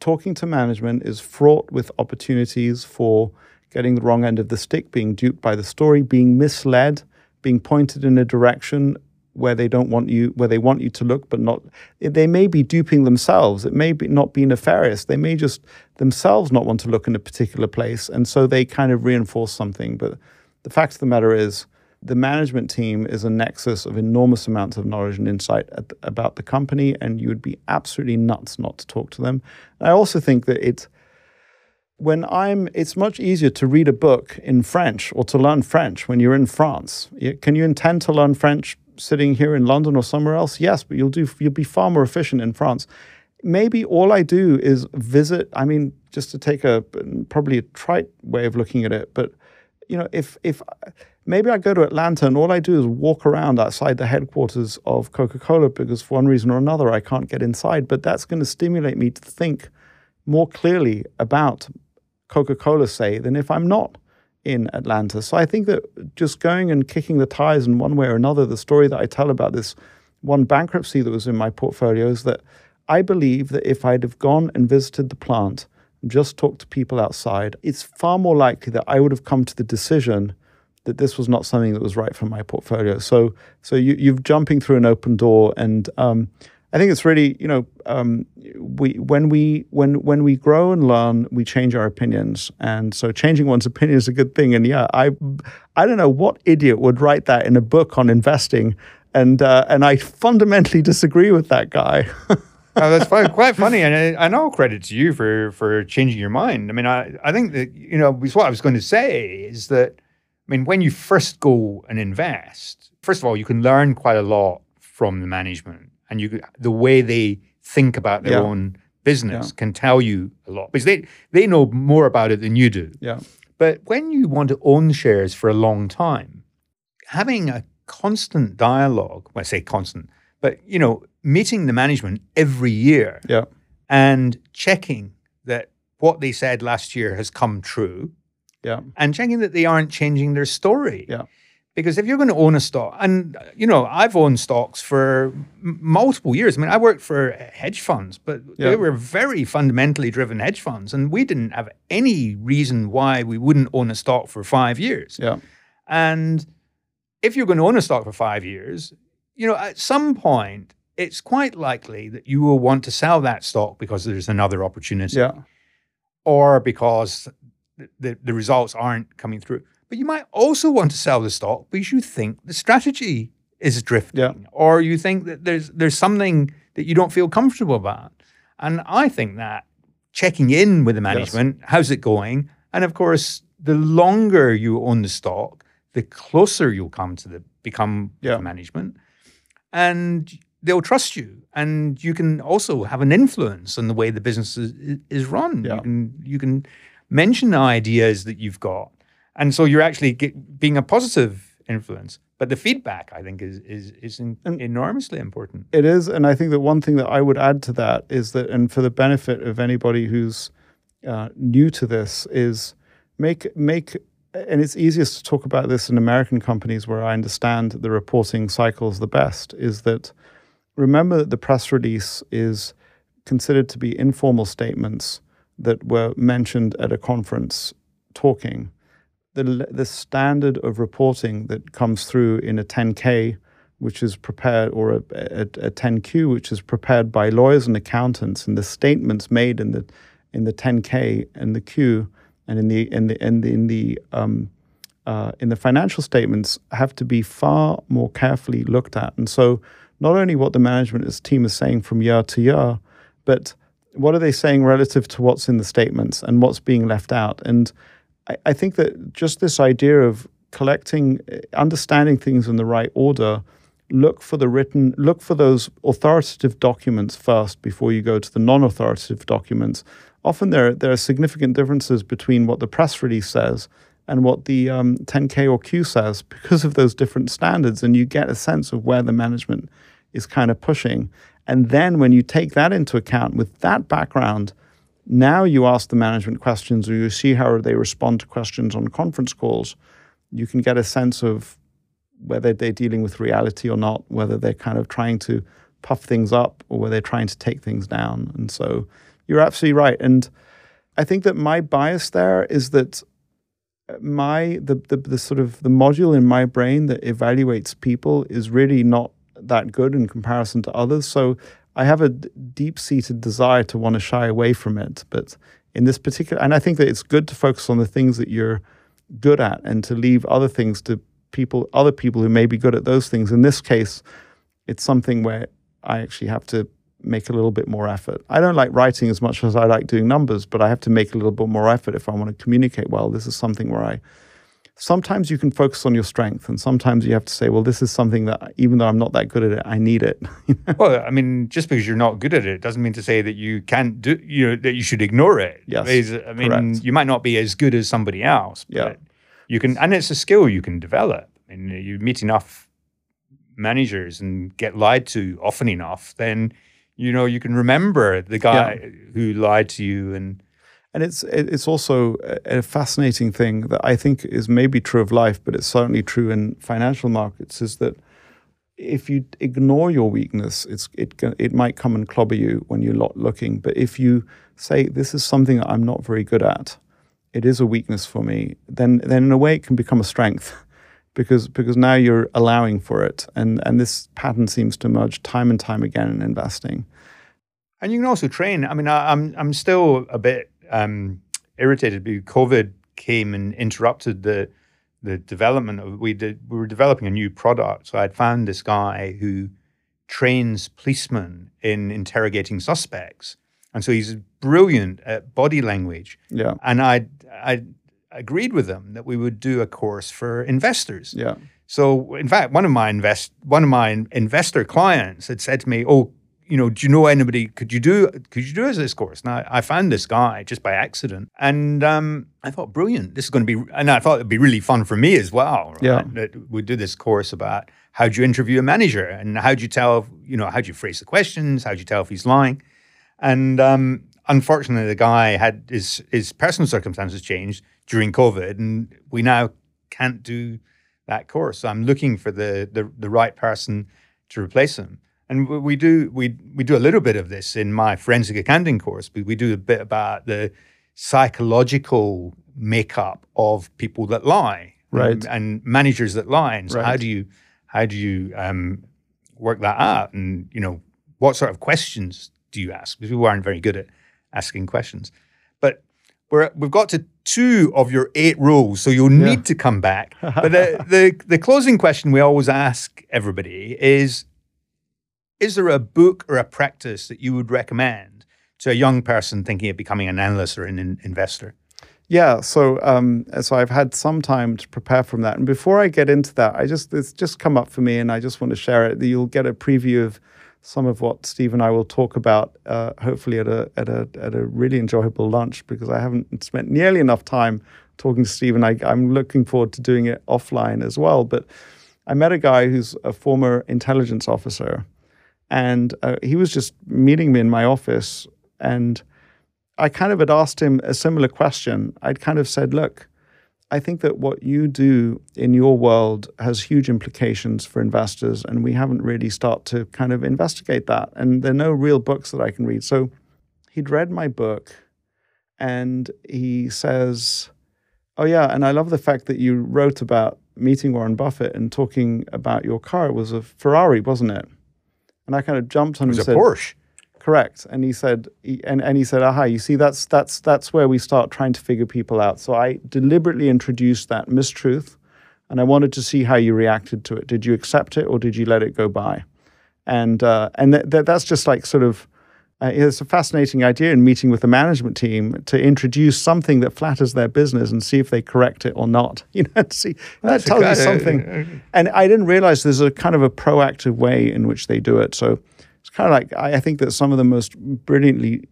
talking to management is fraught with opportunities for getting the wrong end of the stick, being duped by the story, being misled, being pointed in a direction where they don't want you, where they want you to look, but not. They may be duping themselves. It may be not be nefarious. They may just themselves not want to look in a particular place, and so they kind of reinforce something. But the fact of the matter is, the management team is a nexus of enormous amounts of knowledge and insight at, about the company, and you would be absolutely nuts not to talk to them. I also think that it, when I'm, it's much easier to read a book in French or to learn French when you're in France. Can you intend to learn French sitting here in London or somewhere else? Yes, but you'll do, you'll be far more efficient in France. Maybe all I do is visit. I mean, just to take a probably a trite way of looking at it, but you know, if if maybe I go to Atlanta and all I do is walk around outside the headquarters of Coca-Cola because for one reason or another I can't get inside, but that's going to stimulate me to think more clearly about Coca-Cola, say, than if I'm not in Atlanta. So I think that just going and kicking the tires in one way or another, the story that I tell about this one bankruptcy that was in my portfolio is that I believe that if I'd have gone and visited the plant and just talked to people outside, it's far more likely that I would have come to the decision that this was not something that was right for my portfolio. So, so you, you're jumping through an open door, and um, I think it's really, you know, um, we when we when when we grow and learn, we change our opinions, and so changing one's opinion is a good thing. And yeah, I I don't know what idiot would write that in a book on investing, and uh, and I fundamentally disagree with that guy. *laughs* oh, that's quite funny, and I, and all credit to you for for changing your mind. I mean, I I think that you know, what I was going to say is that I mean, when you first go and invest, first of all, you can learn quite a lot from the management, and you the way they think about their Yeah. own business Yeah. can tell you a lot because they they know more about it than you do. Yeah. But when you want to own shares for a long time, having a constant dialogue, well, I say constant, but you know, meeting the management every year Yeah. and checking that what they said last year has come true Yeah. and checking that they aren't changing their story. Yeah. Because if you're going to own a stock, and you know, I've owned stocks for m- multiple years. I mean, I worked for hedge funds, but Yeah. they were very fundamentally driven hedge funds, and we didn't have any reason why we wouldn't own a stock for five years. Yeah. And if you're going to own a stock for five years, you know, at some point, it's quite likely that you will want to sell that stock because there's another opportunity Yeah. or because the, the, results aren't coming through. But you might also want to sell the stock because you think the strategy is drifting, Yeah. or you think that there's there's something that you don't feel comfortable about. And I think that checking in with the management, how's it going? And of course, the longer you own the stock, the closer you'll come to the become Yeah. the management, and they'll trust you. And you can also have an influence on the way the business is, is run. Yeah. You can you can mention the ideas that you've got, and so you're actually get, being a positive influence. But the feedback, I think, is is is And- enormously important. It is, and I think that one thing that I would add to that is that, and for the benefit of anybody who's uh, new to this, is make make, and it's easiest to talk about this in American companies where I understand the reporting cycles the best. Is that remember that the press release is considered to be informal statements that were mentioned at a conference talking. The, the standard of reporting that comes through in a 10K which is prepared, or a, a, a 10Q, which is prepared by lawyers and accountants, and the statements made in the in the 10K and the Q, and in the in the in the in the um, uh, in the financial statements have to be far more carefully looked at. And so, not only what the management team is saying from year to year, but what are they saying relative to what's in the statements and what's being left out? And I, I think that just this idea of collecting, uh, understanding things in the right order, look for the written, look for those authoritative documents first before you go to the non-authoritative documents. Often there there are significant differences between what the press release says and what the um, 10K or Q says because of those different standards, and you get a sense of where the management is kind of pushing. And then when you take that into account with that background, now you ask the management questions or you see how they respond to questions on conference calls. You can get a sense of whether they're dealing with reality or not, whether they're kind of trying to puff things up or whether they're trying to take things down. And so you're absolutely right. And I think that my bias there is that my the, the the sort of the module in my brain that evaluates people is really not that good in comparison to others. So I have a d- deep-seated desire to want to shy away from it. But in this particular, and I think that it's good to focus on the things that you're good at and to leave other things to people, other people who may be good at those things. In this case, it's something where I actually have to make a little bit more effort. I don't like writing as much as I like doing numbers, but I have to make a little bit more effort if I want to communicate well. This is something where I sometimes you can focus on your strength and sometimes you have to say, well, this is something that even though I'm not that good at it, I need it. *laughs* Well, I mean, just because you're not good at it doesn't mean to say that you can't do, you know, that you should ignore it. Yes, I mean, correct. you might not be as good as somebody else, but Yeah. you can, and it's a skill you can develop. I mean, you meet enough managers and get lied to often enough, then, you know, you can remember the guy who lied to you and, And it's it's also a fascinating thing that I think is maybe true of life, but it's certainly true in financial markets. Is that if you ignore your weakness, it's it it might come and clobber you when you're not looking. But if you say this is something that I'm not very good at, it is a weakness for me. Then then in a way it can become a strength. *laughs* Because, because now you're allowing for it, and, and this pattern seems to emerge time and time again in investing. And you can also train. I mean, I, I'm I'm still a bit um, irritated because COVID came and interrupted the the development of we did we were developing a new product. So I'd found this guy who trains policemen in interrogating suspects, and so he's brilliant at body language. Yeah, And I I agreed with them that we would do a course for investors. Yeah. So, in fact, one of my invest one of my investor clients had said to me, "Oh, you know, do you know anybody? Could you do could you do this course?" And I, I found this guy just by accident, and um, I thought, brilliant, this is going to be, and I thought it'd be really fun for me as well. Right? Yeah, that we do this course about how do you interview a manager and how do you tell, you know, how do you phrase the questions, how do you tell if he's lying, and um, unfortunately, the guy had his his personal circumstances changed during COVID, and we now can't do that course. So I'm looking for the the, the right person to replace him. And we do we we do a little bit of this in my forensic accounting course. But we do a bit about the psychological makeup of people that lie, right, and, and managers that lie. And so right. how do you how do you um, work that out? And you know what sort of questions do you ask? Because people aren't very good at asking questions. But we're, we've got to two of your eight rules, so you'll need to come back. But the, the, the closing question we always ask everybody is Is there a book or a practice that you would recommend to a young person thinking of becoming an analyst or an in- investor? Yeah, so um, so I've had some time to prepare from that, and before I get into that, I just it's just come up for me, and I just want to share it. You'll get a preview of some of what Steve and I will talk about, uh, hopefully at a at a at a really enjoyable lunch, because I haven't spent nearly enough time talking to Steve, and I, I'm looking forward to doing it offline as well. But I met a guy who's a former intelligence officer, and uh, he was just meeting me in my office, and I kind of had asked him a similar question. I'd kind of said, "Look." I think that what you do in your world has huge implications for investors, and we haven't really started to kind of investigate that. And there are no real books that I can read. So he'd read my book, and he says, "Oh yeah, and I love the fact that you wrote about meeting Warren Buffett and talking about your car. It was a Ferrari, wasn't it?" And I kind of jumped on it was and a said, Porsche. Correct. And he said, he, and, and he said, aha, you see, that's, that's, that's where we start trying to figure people out. So I deliberately introduced that mistruth and I wanted to see how you reacted to it. Did you accept it or did you let it go by? And, uh, and th- th- that's just like sort of, uh, it's a fascinating idea in meeting with the management team to introduce something that flatters their business and see if they correct it or not. *laughs* You know, see that tells you something. And I didn't realize there's a kind of a proactive way in which they do it. So it's kind of like I, I think that some of the most brilliantly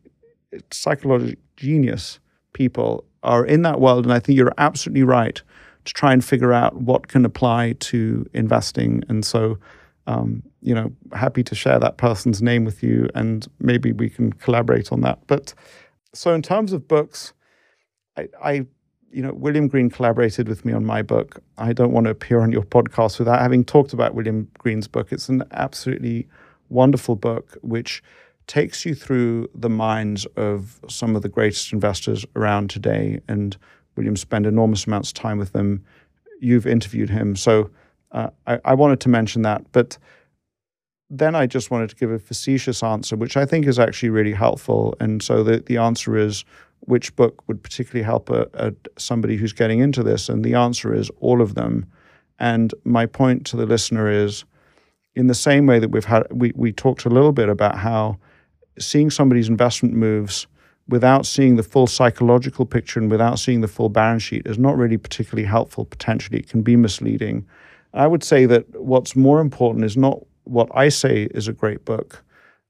psychological genius people are in that world, and I think you're absolutely right to try and figure out what can apply to investing. And so, um, you know, happy to share that person's name with you, and maybe we can collaborate on that. But so, in terms of books, I, I you know, William Green collaborated with me on my book. I don't want to appear on your podcast without having talked about William Green's book. It's an absolutely wonderful book which takes you through the minds of some of the greatest investors around today. And William spent enormous amounts of time with them. You've interviewed him. So uh, I, I, wanted to mention that. But then I just wanted to give a facetious answer, which I think is actually really helpful. And so the, the answer is which book would particularly help a, a, somebody who's getting into this? And the answer is all of them. And my point to the listener is in the same way that we've had, we, we talked a little bit about how seeing somebody's investment moves without seeing the full psychological picture and without seeing the full balance sheet is not really particularly helpful. Potentially, it can be misleading. I would say that what's more important is not what I say is a great book,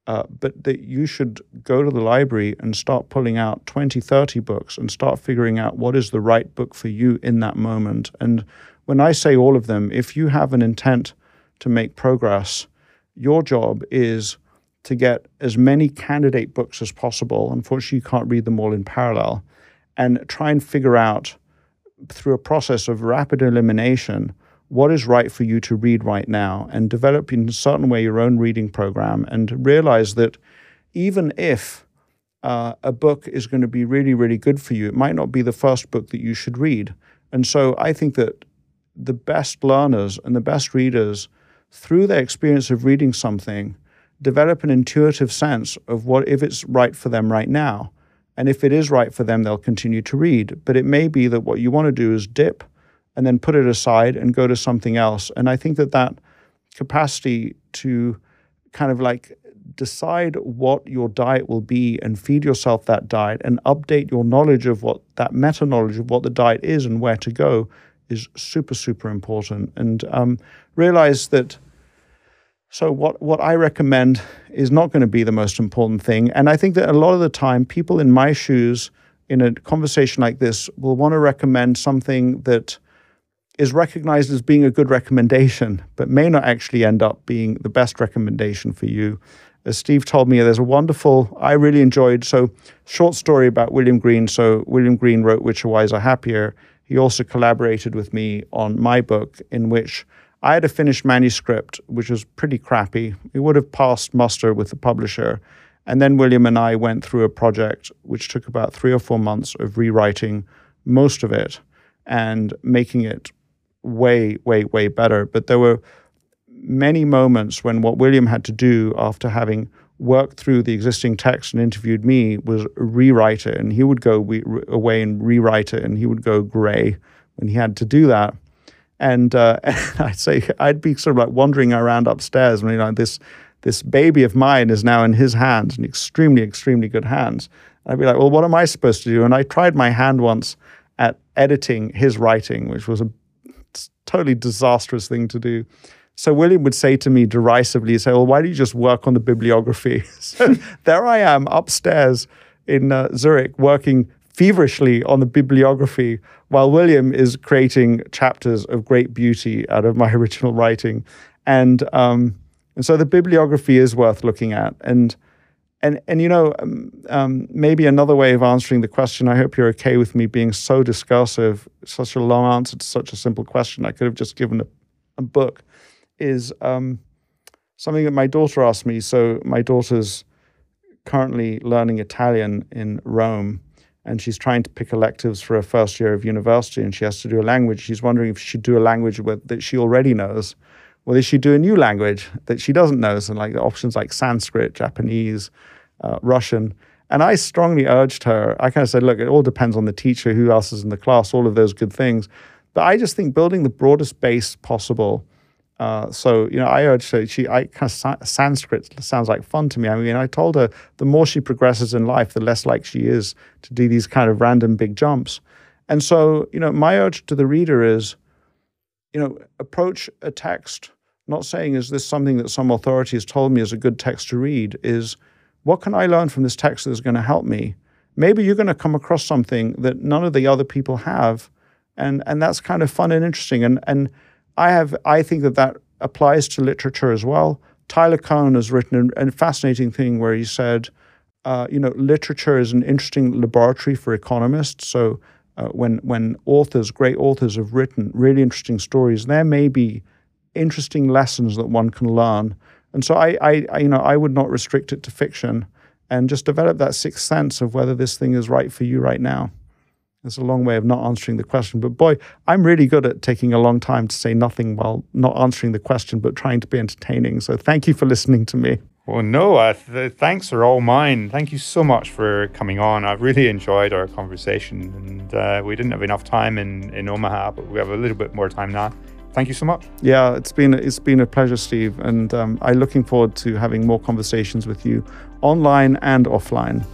uh, but that you should go to the library and start pulling out 20, 30 books and start figuring out what is the right book for you in that moment. And when I say all of them, if you have an intent to make progress, your job is to get as many candidate books as possible. Unfortunately, you can't read them all in parallel, and try and figure out through a process of rapid elimination what is right for you to read right now and develop in a certain way your own reading program and realize that even if uh, a book is going to be really, really good for you, it might not be the first book that you should read. And so I think that the best learners and the best readers through their experience of reading something, develop an intuitive sense of what if it's right for them right now. And if it is right for them, they'll continue to read. But it may be that what you want to do is dip and then put it aside and go to something else. And I think that that capacity to kind of like decide what your diet will be and feed yourself that diet and update your knowledge of what that meta knowledge of what the diet is and where to go is super super important and um, realize that so what what I recommend is not going to be the most important thing and I think that a lot of the time people in my shoes in a conversation like this will want to recommend something that is recognized as being a good recommendation, but may not actually end up being the best recommendation for you. As Steve told me, there's a wonderful, I really enjoyed, so short story about William Green. So William Green wrote which Richer, Wiser, Happier. He also collaborated with me on my book, in which I had a finished manuscript, which was pretty crappy. It would have passed muster with the publisher. And then William and I went through a project which took about three or four months of rewriting most of it and making it way, way, way better. But there were many moments when what William had to do after having worked through the existing text and interviewed me was rewrite it. And he would go we, away and rewrite it, and he would go gray when he had to do that. And, uh, *laughs* and I'd say I'd be sort of like wandering around upstairs, and you know this this baby of mine is now in his hands, in extremely, extremely good hands. And I'd be like, well, what am I supposed to do? And I tried my hand once at editing his writing, which was a totally disastrous thing to do. So William would say to me derisively, say, well, why don't you just work on the bibliography? *laughs* so there I am upstairs in uh, Zurich working feverishly on the bibliography while William is creating chapters of great beauty out of my *laughs* original writing. And, um, and so the bibliography is worth looking at. And and and you know um, um, maybe another way of answering the question i hope you're okay with me being so discursive such a long answer to such a simple question i could have just given a, a book is um, something that my daughter asked me. So my daughter's currently learning italian in rome and she's trying to pick electives for her first year of university and she has to do a language. She's wondering if she should do a language with, that she already knows or they should do a new language that she doesn't know. So, like the options like Sanskrit, Japanese, uh, Russian. And I strongly urged her, I kind of said, look, it all depends on the teacher, who else is in the class, all of those good things. But I just think building the broadest base possible. Uh, so, you know, I urged her, she, I kind of, Sanskrit sounds like fun to me. I mean, I told her the more she progresses in life, the less like she is to do these kind of random big jumps. And so, you know, my urge to the reader is, you know, approach a text not saying is this something that some authority has told me is a good text to read, is what can I learn from this text that is going to help me? Maybe you're going to come across something that none of the other people have, and and that's kind of fun and interesting. And and I have I think that that applies to literature as well. Tyler Cowen has written a, a fascinating thing where he said, uh, you know, literature is an interesting laboratory for economists. So uh, when when authors, great authors, have written really interesting stories, there may be interesting lessons that one can learn. And so I, I, I, you know, I would not restrict it to fiction and just develop that sixth sense of whether this thing is right for you right now. It's a long way of not answering the question, but boy, I'm really good at taking a long time to say nothing while not answering the question, but trying to be entertaining. So thank you for listening to me. Well, no, uh, th- thanks are all mine. Thank you so much for coming on. I've really enjoyed our conversation, and uh, we didn't have enough time in, in Omaha, but we have a little bit more time now thank you so much. Yeah, it's been it's been a pleasure, Steve, and um, I'm looking forward to having more conversations with you online and offline.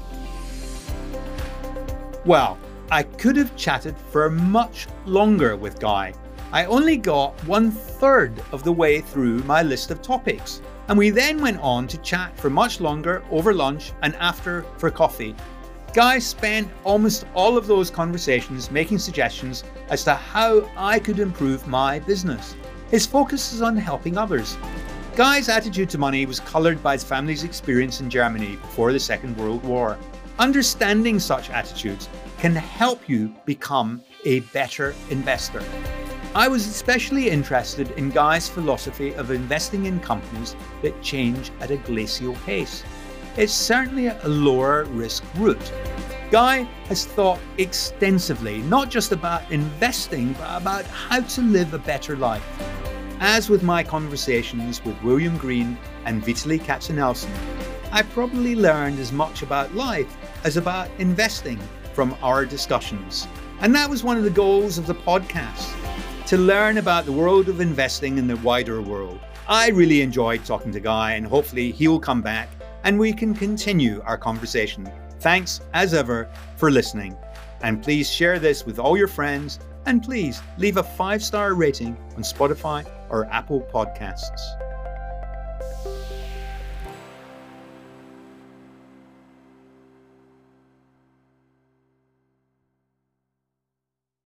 Well, I could have chatted for much longer with Guy. I only got one third of the way through my list of topics, and we then went on to chat for much longer over lunch and after for coffee Guy spent almost all of those conversations making suggestions as to how I could improve my business. His focus is on helping others. Guy's attitude to money was coloured by his family's experience in Germany before the Second World War. Understanding such attitudes can help you become a better investor. I was especially interested in Guy's philosophy of investing in companies that change at a glacial pace. It's certainly a lower risk route. Guy has thought extensively, not just about investing, but about how to live a better life. As with my conversations with William Green and Vitaly Katsenelson, I probably learned as much about life as about investing from our discussions. And that was one of the goals of the podcast to learn about the world of investing in the wider world. I really enjoyed talking to Guy, and hopefully, he will come back and we can continue our conversation. Thanks, as ever, for listening. And please share this with all your friends, and please leave a five star rating on Spotify or Apple Podcasts.